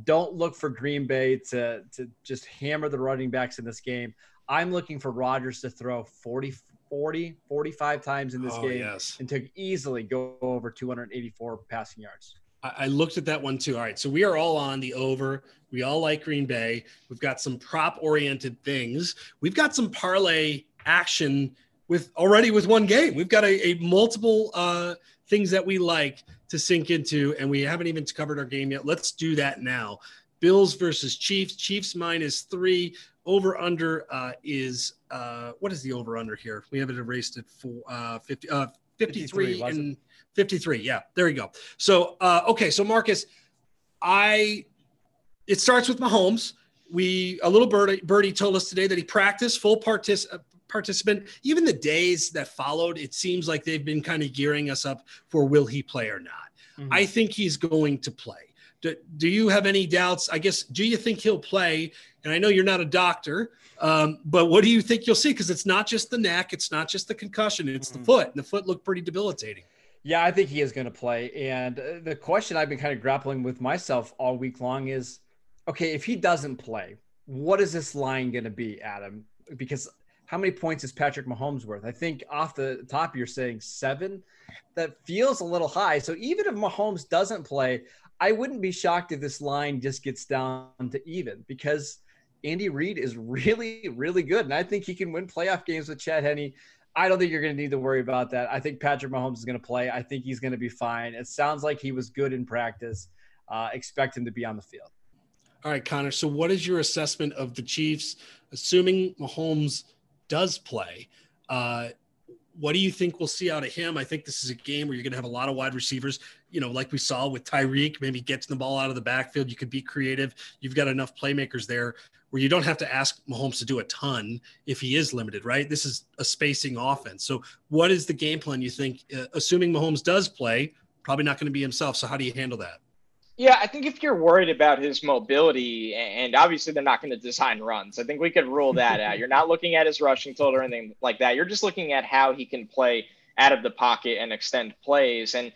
D: Don't look for Green Bay to, to just hammer the running backs in this game. I'm looking for Rodgers to throw 40, 40, 45 times in this oh, game yes. and to easily go over 284 passing yards.
B: I looked at that one too. All right. So we are all on the over. We all like Green Bay. We've got some prop oriented things. We've got some parlay action with already with one game. We've got a, a multiple uh, things that we like to sink into, and we haven't even covered our game yet. Let's do that now. Bills versus Chiefs. Chiefs minus three. Over under uh, is uh, what is the over under here? We have it erased at for uh, 50, uh, 53, 53 and 53. Yeah, there you go. So uh, okay, so Marcus, I it starts with Mahomes. We a little birdie, birdie told us today that he practiced full partic- participant. Even the days that followed, it seems like they've been kind of gearing us up for will he play or not. Mm-hmm. I think he's going to play. Do, do, you have any doubts? I guess, do you think he'll play? And I know you're not a doctor, um, but what do you think you'll see? Because it's not just the neck, it's not just the concussion, it's mm-hmm. the foot. And the foot looked pretty debilitating.
D: Yeah, I think he is going to play. And uh, the question I've been kind of grappling with myself all week long is okay, if he doesn't play, what is this line going to be, Adam? Because how many points is Patrick Mahomes worth? I think off the top, you're saying seven. That feels a little high. So even if Mahomes doesn't play, I wouldn't be shocked if this line just gets down to even because Andy Reid is really, really good. And I think he can win playoff games with Chad Henne. I don't think you're going to need to worry about that. I think Patrick Mahomes is going to play. I think he's going to be fine. It sounds like he was good in practice. Uh, expect him to be on the field.
B: All right, Connor. So, what is your assessment of the Chiefs, assuming Mahomes does play? Uh, what do you think we'll see out of him? I think this is a game where you're going to have a lot of wide receivers, you know, like we saw with Tyreek, maybe gets the ball out of the backfield. You could be creative. You've got enough playmakers there where you don't have to ask Mahomes to do a ton if he is limited, right? This is a spacing offense. So, what is the game plan you think, uh, assuming Mahomes does play? Probably not going to be himself. So, how do you handle that?
C: Yeah, I think if you're worried about his mobility, and obviously they're not going to design runs, I think we could rule that out. You're not looking at his rushing total or anything like that. You're just looking at how he can play out of the pocket and extend plays. And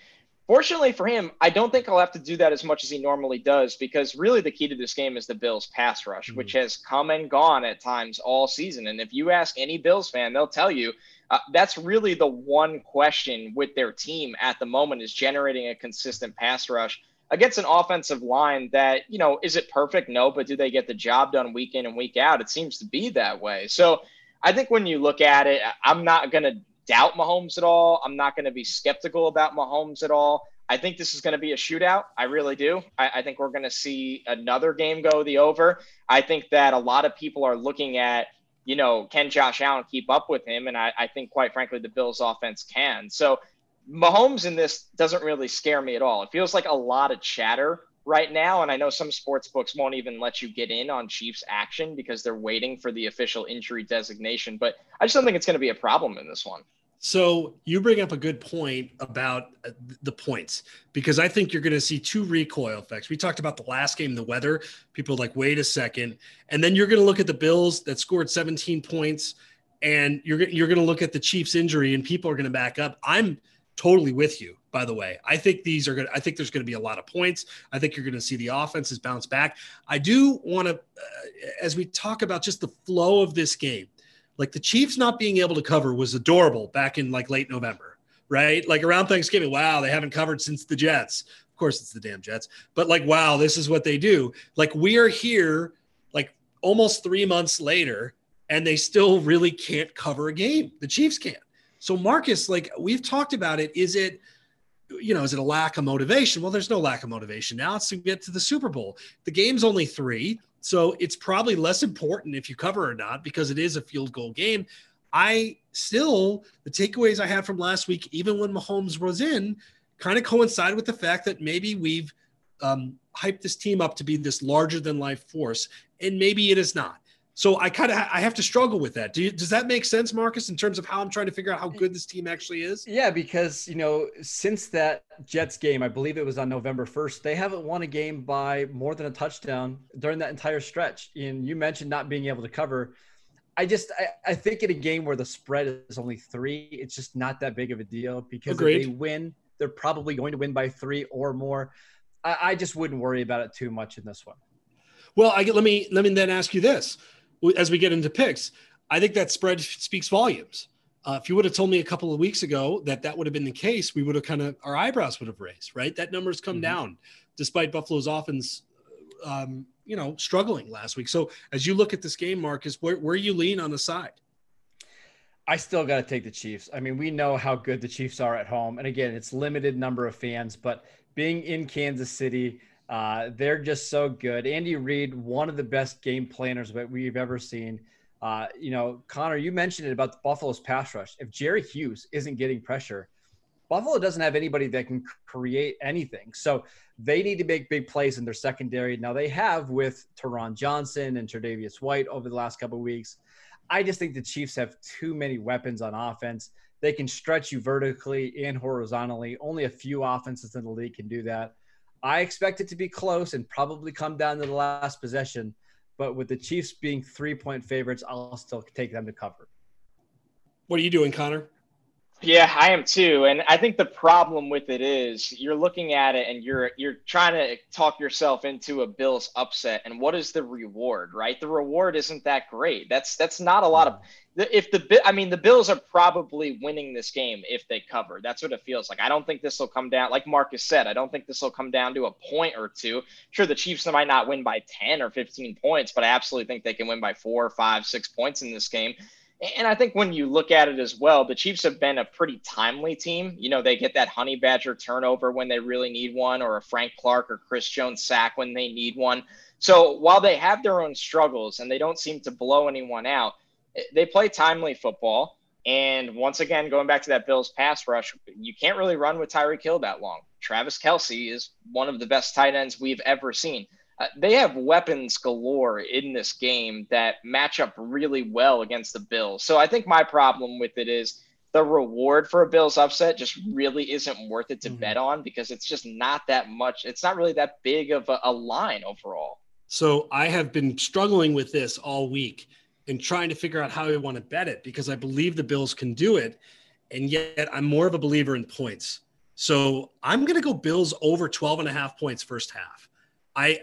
C: fortunately for him, I don't think I'll have to do that as much as he normally does because really the key to this game is the Bills' pass rush, mm-hmm. which has come and gone at times all season. And if you ask any Bills fan, they'll tell you uh, that's really the one question with their team at the moment is generating a consistent pass rush against an offensive line that, you know, is it perfect? No, but do they get the job done week in and week out? It seems to be that way. So I think when you look at it, I'm not going to doubt Mahomes at all. I'm not going to be skeptical about Mahomes at all. I think this is going to be a shootout. I really do. I, I think we're going to see another game go the over. I think that a lot of people are looking at, you know, can Josh Allen keep up with him? And I, I think, quite frankly, the Bills offense can. So Mahomes in this doesn't really scare me at all. It feels like a lot of chatter right now. And I know some sports books won't even let you get in on Chiefs action because they're waiting for the official injury designation. But I just don't think it's going to be a problem in this one.
B: So you bring up a good point about uh, the points because I think you're going to see two recoil effects. We talked about the last game, the weather. People like, wait a second, and then you're going to look at the Bills that scored 17 points, and you're you're going to look at the Chiefs' injury, and people are going to back up. I'm totally with you by the way. I think these are going to i think there's going to be a lot of points. I think you're going to see the offenses bounce back. I do want to uh, as we talk about just the flow of this game like the chiefs not being able to cover was adorable back in like late november right? Like around thanksgiving wow they haven't covered since the jets. Of course it's the damn jets. But like wow this is what they do. Like we are here like almost three months later and they still really can't cover a game. The chiefs can't so Marcus, like we've talked about it, is it, you know, is it a lack of motivation? Well, there's no lack of motivation now. It's to get to the Super Bowl. The game's only three, so it's probably less important if you cover or not because it is a field goal game. I still the takeaways I had from last week, even when Mahomes was in, kind of coincide with the fact that maybe we've um, hyped this team up to be this larger than life force, and maybe it is not. So I kind of I have to struggle with that. Do you, does that make sense, Marcus, in terms of how I'm trying to figure out how good this team actually is?
D: Yeah, because you know since that Jets game, I believe it was on November 1st, they haven't won a game by more than a touchdown during that entire stretch. And you mentioned not being able to cover. I just I, I think in a game where the spread is only three, it's just not that big of a deal because Agreed. if they win, they're probably going to win by three or more. I, I just wouldn't worry about it too much in this one.
B: Well, I get, let me let me then ask you this as we get into picks, I think that spread speaks volumes. Uh, if you would have told me a couple of weeks ago that that would have been the case, we would have kind of our eyebrows would have raised, right? That number's come mm-hmm. down despite Buffalo's offense, um, you know, struggling last week. So as you look at this game, Marcus, where, where you lean on the side?
D: I still got to take the Chiefs. I mean, we know how good the Chiefs are at home. And again, it's limited number of fans, but being in Kansas City, uh, they're just so good. Andy Reid, one of the best game planners that we've ever seen. Uh, you know, Connor, you mentioned it about the Buffalo's pass rush. If Jerry Hughes isn't getting pressure, Buffalo doesn't have anybody that can create anything. So they need to make big plays in their secondary. Now they have with Taron Johnson and Tre'Davious White over the last couple weeks. I just think the Chiefs have too many weapons on offense. They can stretch you vertically and horizontally. Only a few offenses in the league can do that. I expect it to be close and probably come down to the last possession. But with the Chiefs being three point favorites, I'll still take them to cover.
B: What are you doing, Connor?
C: Yeah, I am too. And I think the problem with it is you're looking at it and you're you're trying to talk yourself into a Bills upset and what is the reward, right? The reward isn't that great. That's that's not a lot of if the I mean the Bills are probably winning this game if they cover. That's what it feels like. I don't think this will come down like Marcus said. I don't think this will come down to a point or two. Sure the Chiefs might not win by 10 or 15 points, but I absolutely think they can win by 4, 5, 6 points in this game. And I think when you look at it as well, the Chiefs have been a pretty timely team. You know, they get that honey badger turnover when they really need one, or a Frank Clark or Chris Jones sack when they need one. So while they have their own struggles and they don't seem to blow anyone out, eh, they play timely football. And once again, going back to that Bills pass rush, you can't really run with Tyreek Hill that long. Travis Kelce is one of the best tight ends we've ever seen. Uh, they have weapons galore in this game that match up really well against the Bills. So I think my problem with it is the reward for a Bills upset just really isn't worth it to mm-hmm. bet on because it's just not that much. It's not really that big of a, a line overall.
B: So I have been struggling with this all week and trying to figure out how I want to bet it because I believe the Bills can do it. And yet I'm more of a believer in points. So I'm going to go Bills over 12 and a half points first half. I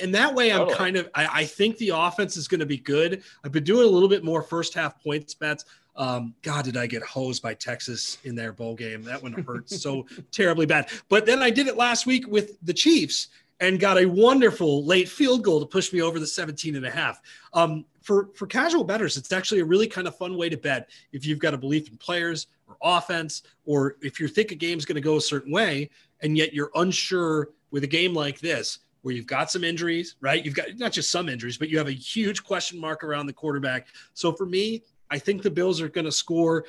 B: and that way I'm totally. kind of I, I, think the offense is going to be good. I've been doing a little bit more first half points bets. Um, God, did I get hosed by Texas in their bowl game? That one hurts so terribly bad. But then I did it last week with the Chiefs and got a wonderful late field goal to push me over the 17 and a half. Um, for, for casual bettors, it's actually a really kind of fun way to bet if you've got a belief in players or offense, or if you think a game's going to go a certain way, and yet you're unsure with a game like this where you've got some injuries, right? You've got not just some injuries, but you have a huge question mark around the quarterback. So for me, I think the Bills are going to score.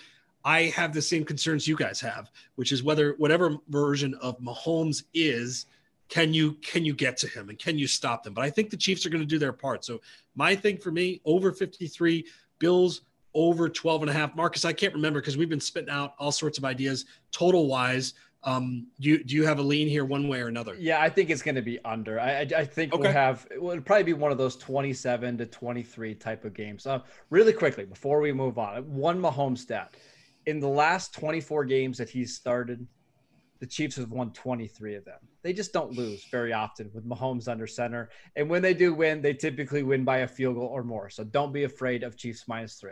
B: I have the same concerns you guys have, which is whether whatever version of Mahomes is, can you can you get to him and can you stop them? But I think the Chiefs are going to do their part. So my thing for me, over 53, Bills over 12 and a half. Marcus, I can't remember because we've been spitting out all sorts of ideas total wise. Um, do you do you have a lean here one way or another?
D: Yeah, I think it's going to be under. I, I, I think okay. we'll have it will probably be one of those twenty-seven to twenty-three type of games. Uh, really quickly before we move on, one Mahomes stat in the last twenty-four games that he's started, the Chiefs have won twenty-three of them. They just don't lose very often with Mahomes under center, and when they do win, they typically win by a field goal or more. So don't be afraid of Chiefs minus three.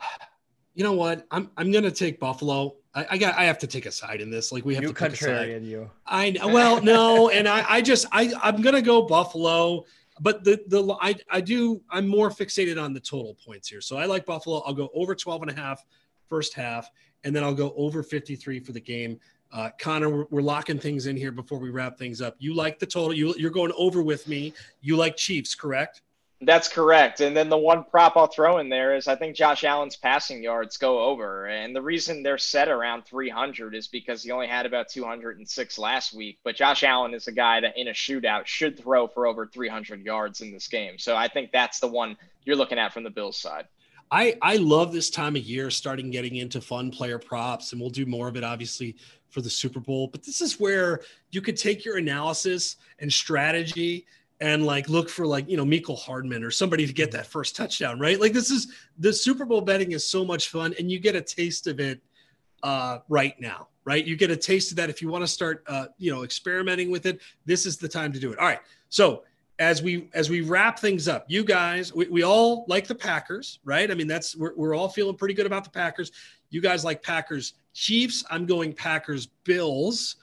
B: You know what? I'm I'm gonna take Buffalo. I, I, got I have to take a side in this. Like we have
D: you
B: to
D: pick a side.
B: you. I know. Well, no, and I I just I I'm gonna go Buffalo. But the the I I do I'm more fixated on the total points here. So I like Buffalo. I'll go over 12 and a half first half, and then I'll go over 53 for the game. Uh, Connor, we're, we're, locking things in here before we wrap things up. You like the total. You, you're going over with me. You like Chiefs, correct?
C: That's correct. And then the one prop I'll throw in there is I think Josh Allen's passing yards go over. And the reason they're set around 300 is because he only had about 206 last week. But Josh Allen is a guy that in a shootout should throw for over 300 yards in this game. So I think that's the one you're looking at from the Bills side.
B: I, I love this time of year starting getting into fun player props, and we'll do more of it obviously for the Super Bowl. But this is where you could take your analysis and strategy and like look for like you know Mecole Hardman or somebody to get that first touchdown, right? Like this is the Super Bowl betting is so much fun, and you get a taste of it uh, right now, right? You get a taste of that if you want to start, uh, you know, experimenting with it. This is the time to do it. All right, so as we as we wrap things up, you guys, we, we all like the Packers, right? I mean, that's we're, we're all feeling pretty good about the Packers. You guys like Packers Chiefs. I'm going Packers Bills.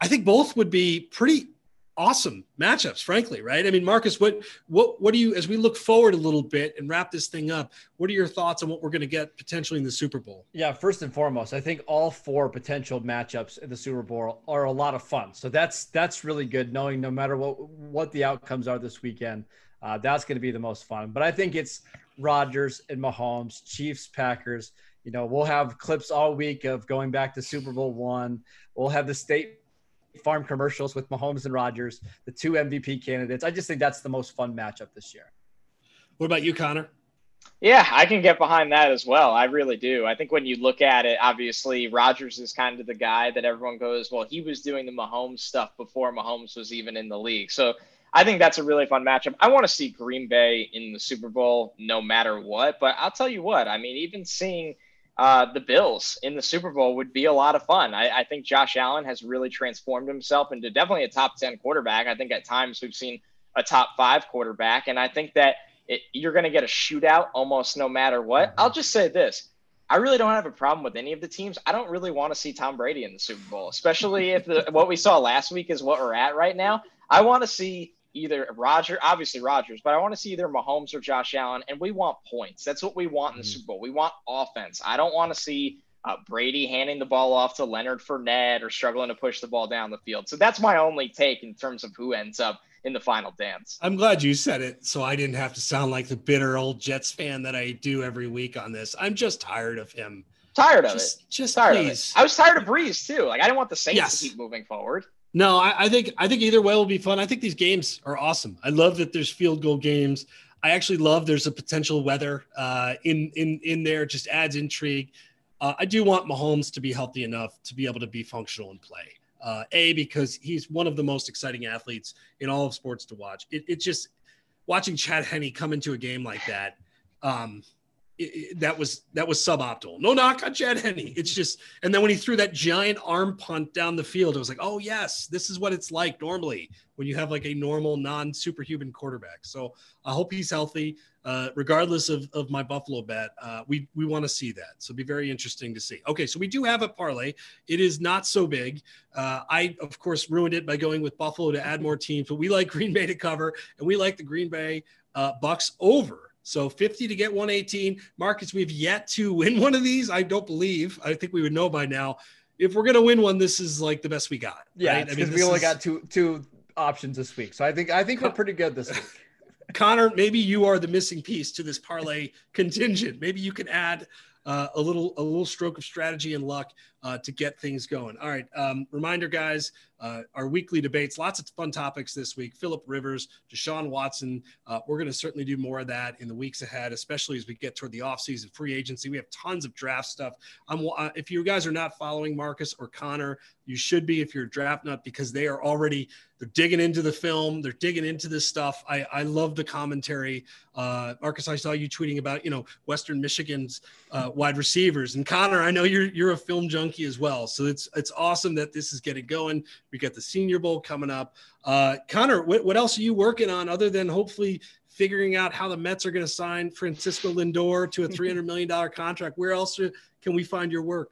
B: I think both would be pretty awesome matchups, frankly, right? I mean, Marcus, what what what do you as we look forward a little bit and wrap this thing up? What are your thoughts on what we're going to get potentially in the Super Bowl?
D: Yeah, first and foremost, I think all four potential matchups in the Super Bowl are a lot of fun. So that's that's really good, knowing no matter what what the outcomes are this weekend, uh, that's going to be the most fun. But I think it's Rodgers and Mahomes, Chiefs, Packers. You know, we'll have clips all week of going back to Super Bowl one. We'll have the state farm commercials with Mahomes and Rodgers, the two MVP candidates. I just think that's the most fun matchup this year.
B: What about you, Connor?
C: Yeah, I can get behind that as well. I really do. I think when you look at it, obviously Rodgers is kind of the guy that everyone goes, well, he was doing the Mahomes stuff before Mahomes was even in the league. So I think that's a really fun matchup. I want to see Green Bay in the Super Bowl no matter what. But I'll tell you what, I mean, even seeing uh, the Bills in the Super Bowl would be a lot of fun. I, I, think Josh Allen has really transformed himself into definitely a top 10 quarterback. I think at times we've seen a top five quarterback. And I think that it, you're going to get a shootout almost no matter what. I'll just say this. I really don't have a problem with any of the teams. I don't really want to see Tom Brady in the Super Bowl, especially if the, what we saw last week is what we're at right now. I want to see either Roger, obviously Rodgers, but I want to see either Mahomes or Josh Allen, and we want points. That's what we want in the mm-hmm. Super Bowl. We want offense. I don't want to see uh, Brady handing the ball off to Leonard Fournette or struggling to push the ball down the field. So that's my only take in terms of who ends up in the final dance.
B: I'm glad you said it, so I didn't have to sound like the bitter old Jets fan that I do every week on this. I'm just tired of him.
C: Tired of
B: just,
C: it.
B: Just
C: tired
B: please.
C: of it. I was tired of Brees too. Like I didn't want the Saints yes. to keep moving forward.
B: No, I, I, think I think either way will be fun. I think these games are awesome. I love that there's field goal games. I actually love there's a potential weather uh, in in in there. Just adds intrigue. Uh, I do want Mahomes to be healthy enough to be able to be functional and play. Uh, a because he's one of the most exciting athletes in all of sports to watch. It, it just watching Chad Henne come into a game like that. Um, that was that was suboptimal. No knock on Chad Henne. It's just, and then when he threw that giant arm punt down the field, it was like, oh yes, this is what it's like normally when you have like a normal non-superhuman quarterback. So I hope he's healthy, uh, regardless of, of my Buffalo bet. Uh, we we want to see that. So be very interesting to see. Okay, so we do have a parlay. It is not so big. Uh, I of course ruined it by going with Buffalo to add more teams, but we like Green Bay to cover, and we like the Green Bay uh, Bucs over so 50 to get 118. Marcus, we've yet to win one of these. I don't believe. I think we would know by now. If we're gonna win one, this is like the best we got.
D: Yeah,
B: right?
D: because I mean, we only is... got two two options this week. So I think I think we're pretty good this week.
B: Connor, maybe you are the missing piece to this parlay contingent. Maybe you can add uh, a little a little stroke of strategy and luck uh, to get things going. All right. Um, reminder, guys, uh, our weekly debates, lots of fun topics this week. Philip Rivers, Deshaun Watson. Uh, we're going to certainly do more of that in the weeks ahead, especially as we get toward the offseason free agency. We have tons of draft stuff. I'm, uh, if you guys are not following Marcus or Connor, you should be if you're a draft nut because they are already they're digging into the film, they're digging into this stuff. I, I love the commentary. Uh, Marcus, I saw you tweeting about you know Western Michigan's uh, wide receivers, and Connor, I know you're you're a film junkie as well. So it's it's awesome that this is getting going. We got the Senior Bowl coming up. Uh, Connor, what, what else are you working on other than hopefully figuring out how the Mets are going to sign Francisco Lindor to a $300 million contract? Where else can we find your work?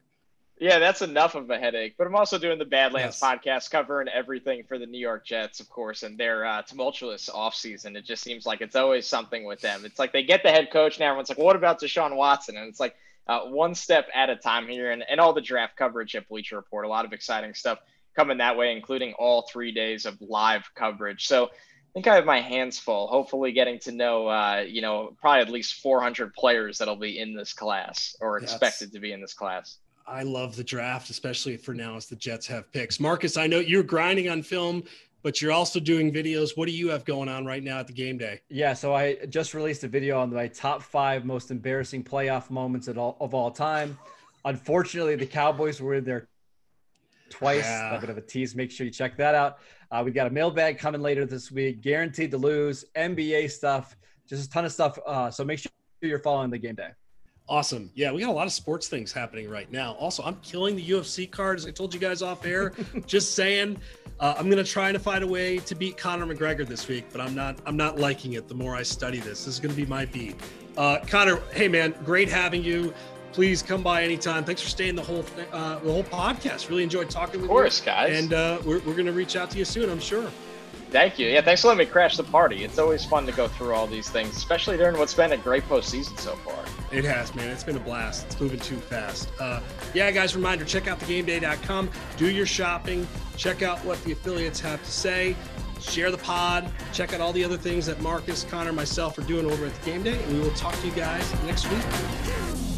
C: Yeah, that's enough of a headache. But I'm also doing the Badlands yes. podcast, covering everything for the New York Jets, of course, and their uh, tumultuous offseason. It just seems like it's always something with them. It's like they get the head coach, and everyone's like, well, "What about Deshaun Watson?" And it's like, uh, one step at a time here, and, and all the draft coverage at Bleacher Report. A lot of exciting stuff coming that way, including all three days of live coverage. So I think I have my hands full. Hopefully, getting to know, uh, you know, probably at least 400 players that'll be in this class or expected to be in this class.
B: I love the draft, especially for now as the Jets have picks. Marcus, I know you're grinding on film but you're also doing videos. What do you have going on right now at the game day?
D: Yeah, so I just released a video on my top five most embarrassing playoff moments of all, of all time. Unfortunately, the Cowboys were in there twice. Yeah. A bit of a tease. Make sure you check that out. Uh, we've got a mailbag coming later this week. Guaranteed to lose. NBA stuff. Just a ton of stuff. Uh, so make sure you're following the game day.
B: Awesome. Yeah, we got a lot of sports things happening right now. Also, I'm killing the UFC card, as I told you guys off air. Just saying, uh, I'm gonna try to find a way to beat Conor McGregor this week, but I'm not. I'm not liking it. The more I study this, this is gonna be my beat. Uh, Connor, hey man, great having you. Please come by anytime. Thanks for staying the whole th- uh, the whole podcast. Really enjoyed talking with
C: you. Of course,
B: you.
C: guys.
B: And uh, we're we're gonna reach out to you soon. I'm sure.
C: Thank you. Yeah, thanks for letting me crash the party. It's always fun to go through all these things, especially during what's been a great postseason so far.
B: It has, man. It's been a blast. It's moving too fast. Uh, yeah, guys, reminder check out thegameday.com, do your shopping, check out what the affiliates have to say, share the pod, check out all the other things that Marcus, Connor, myself are doing over at the game day, and we will talk to you guys next week.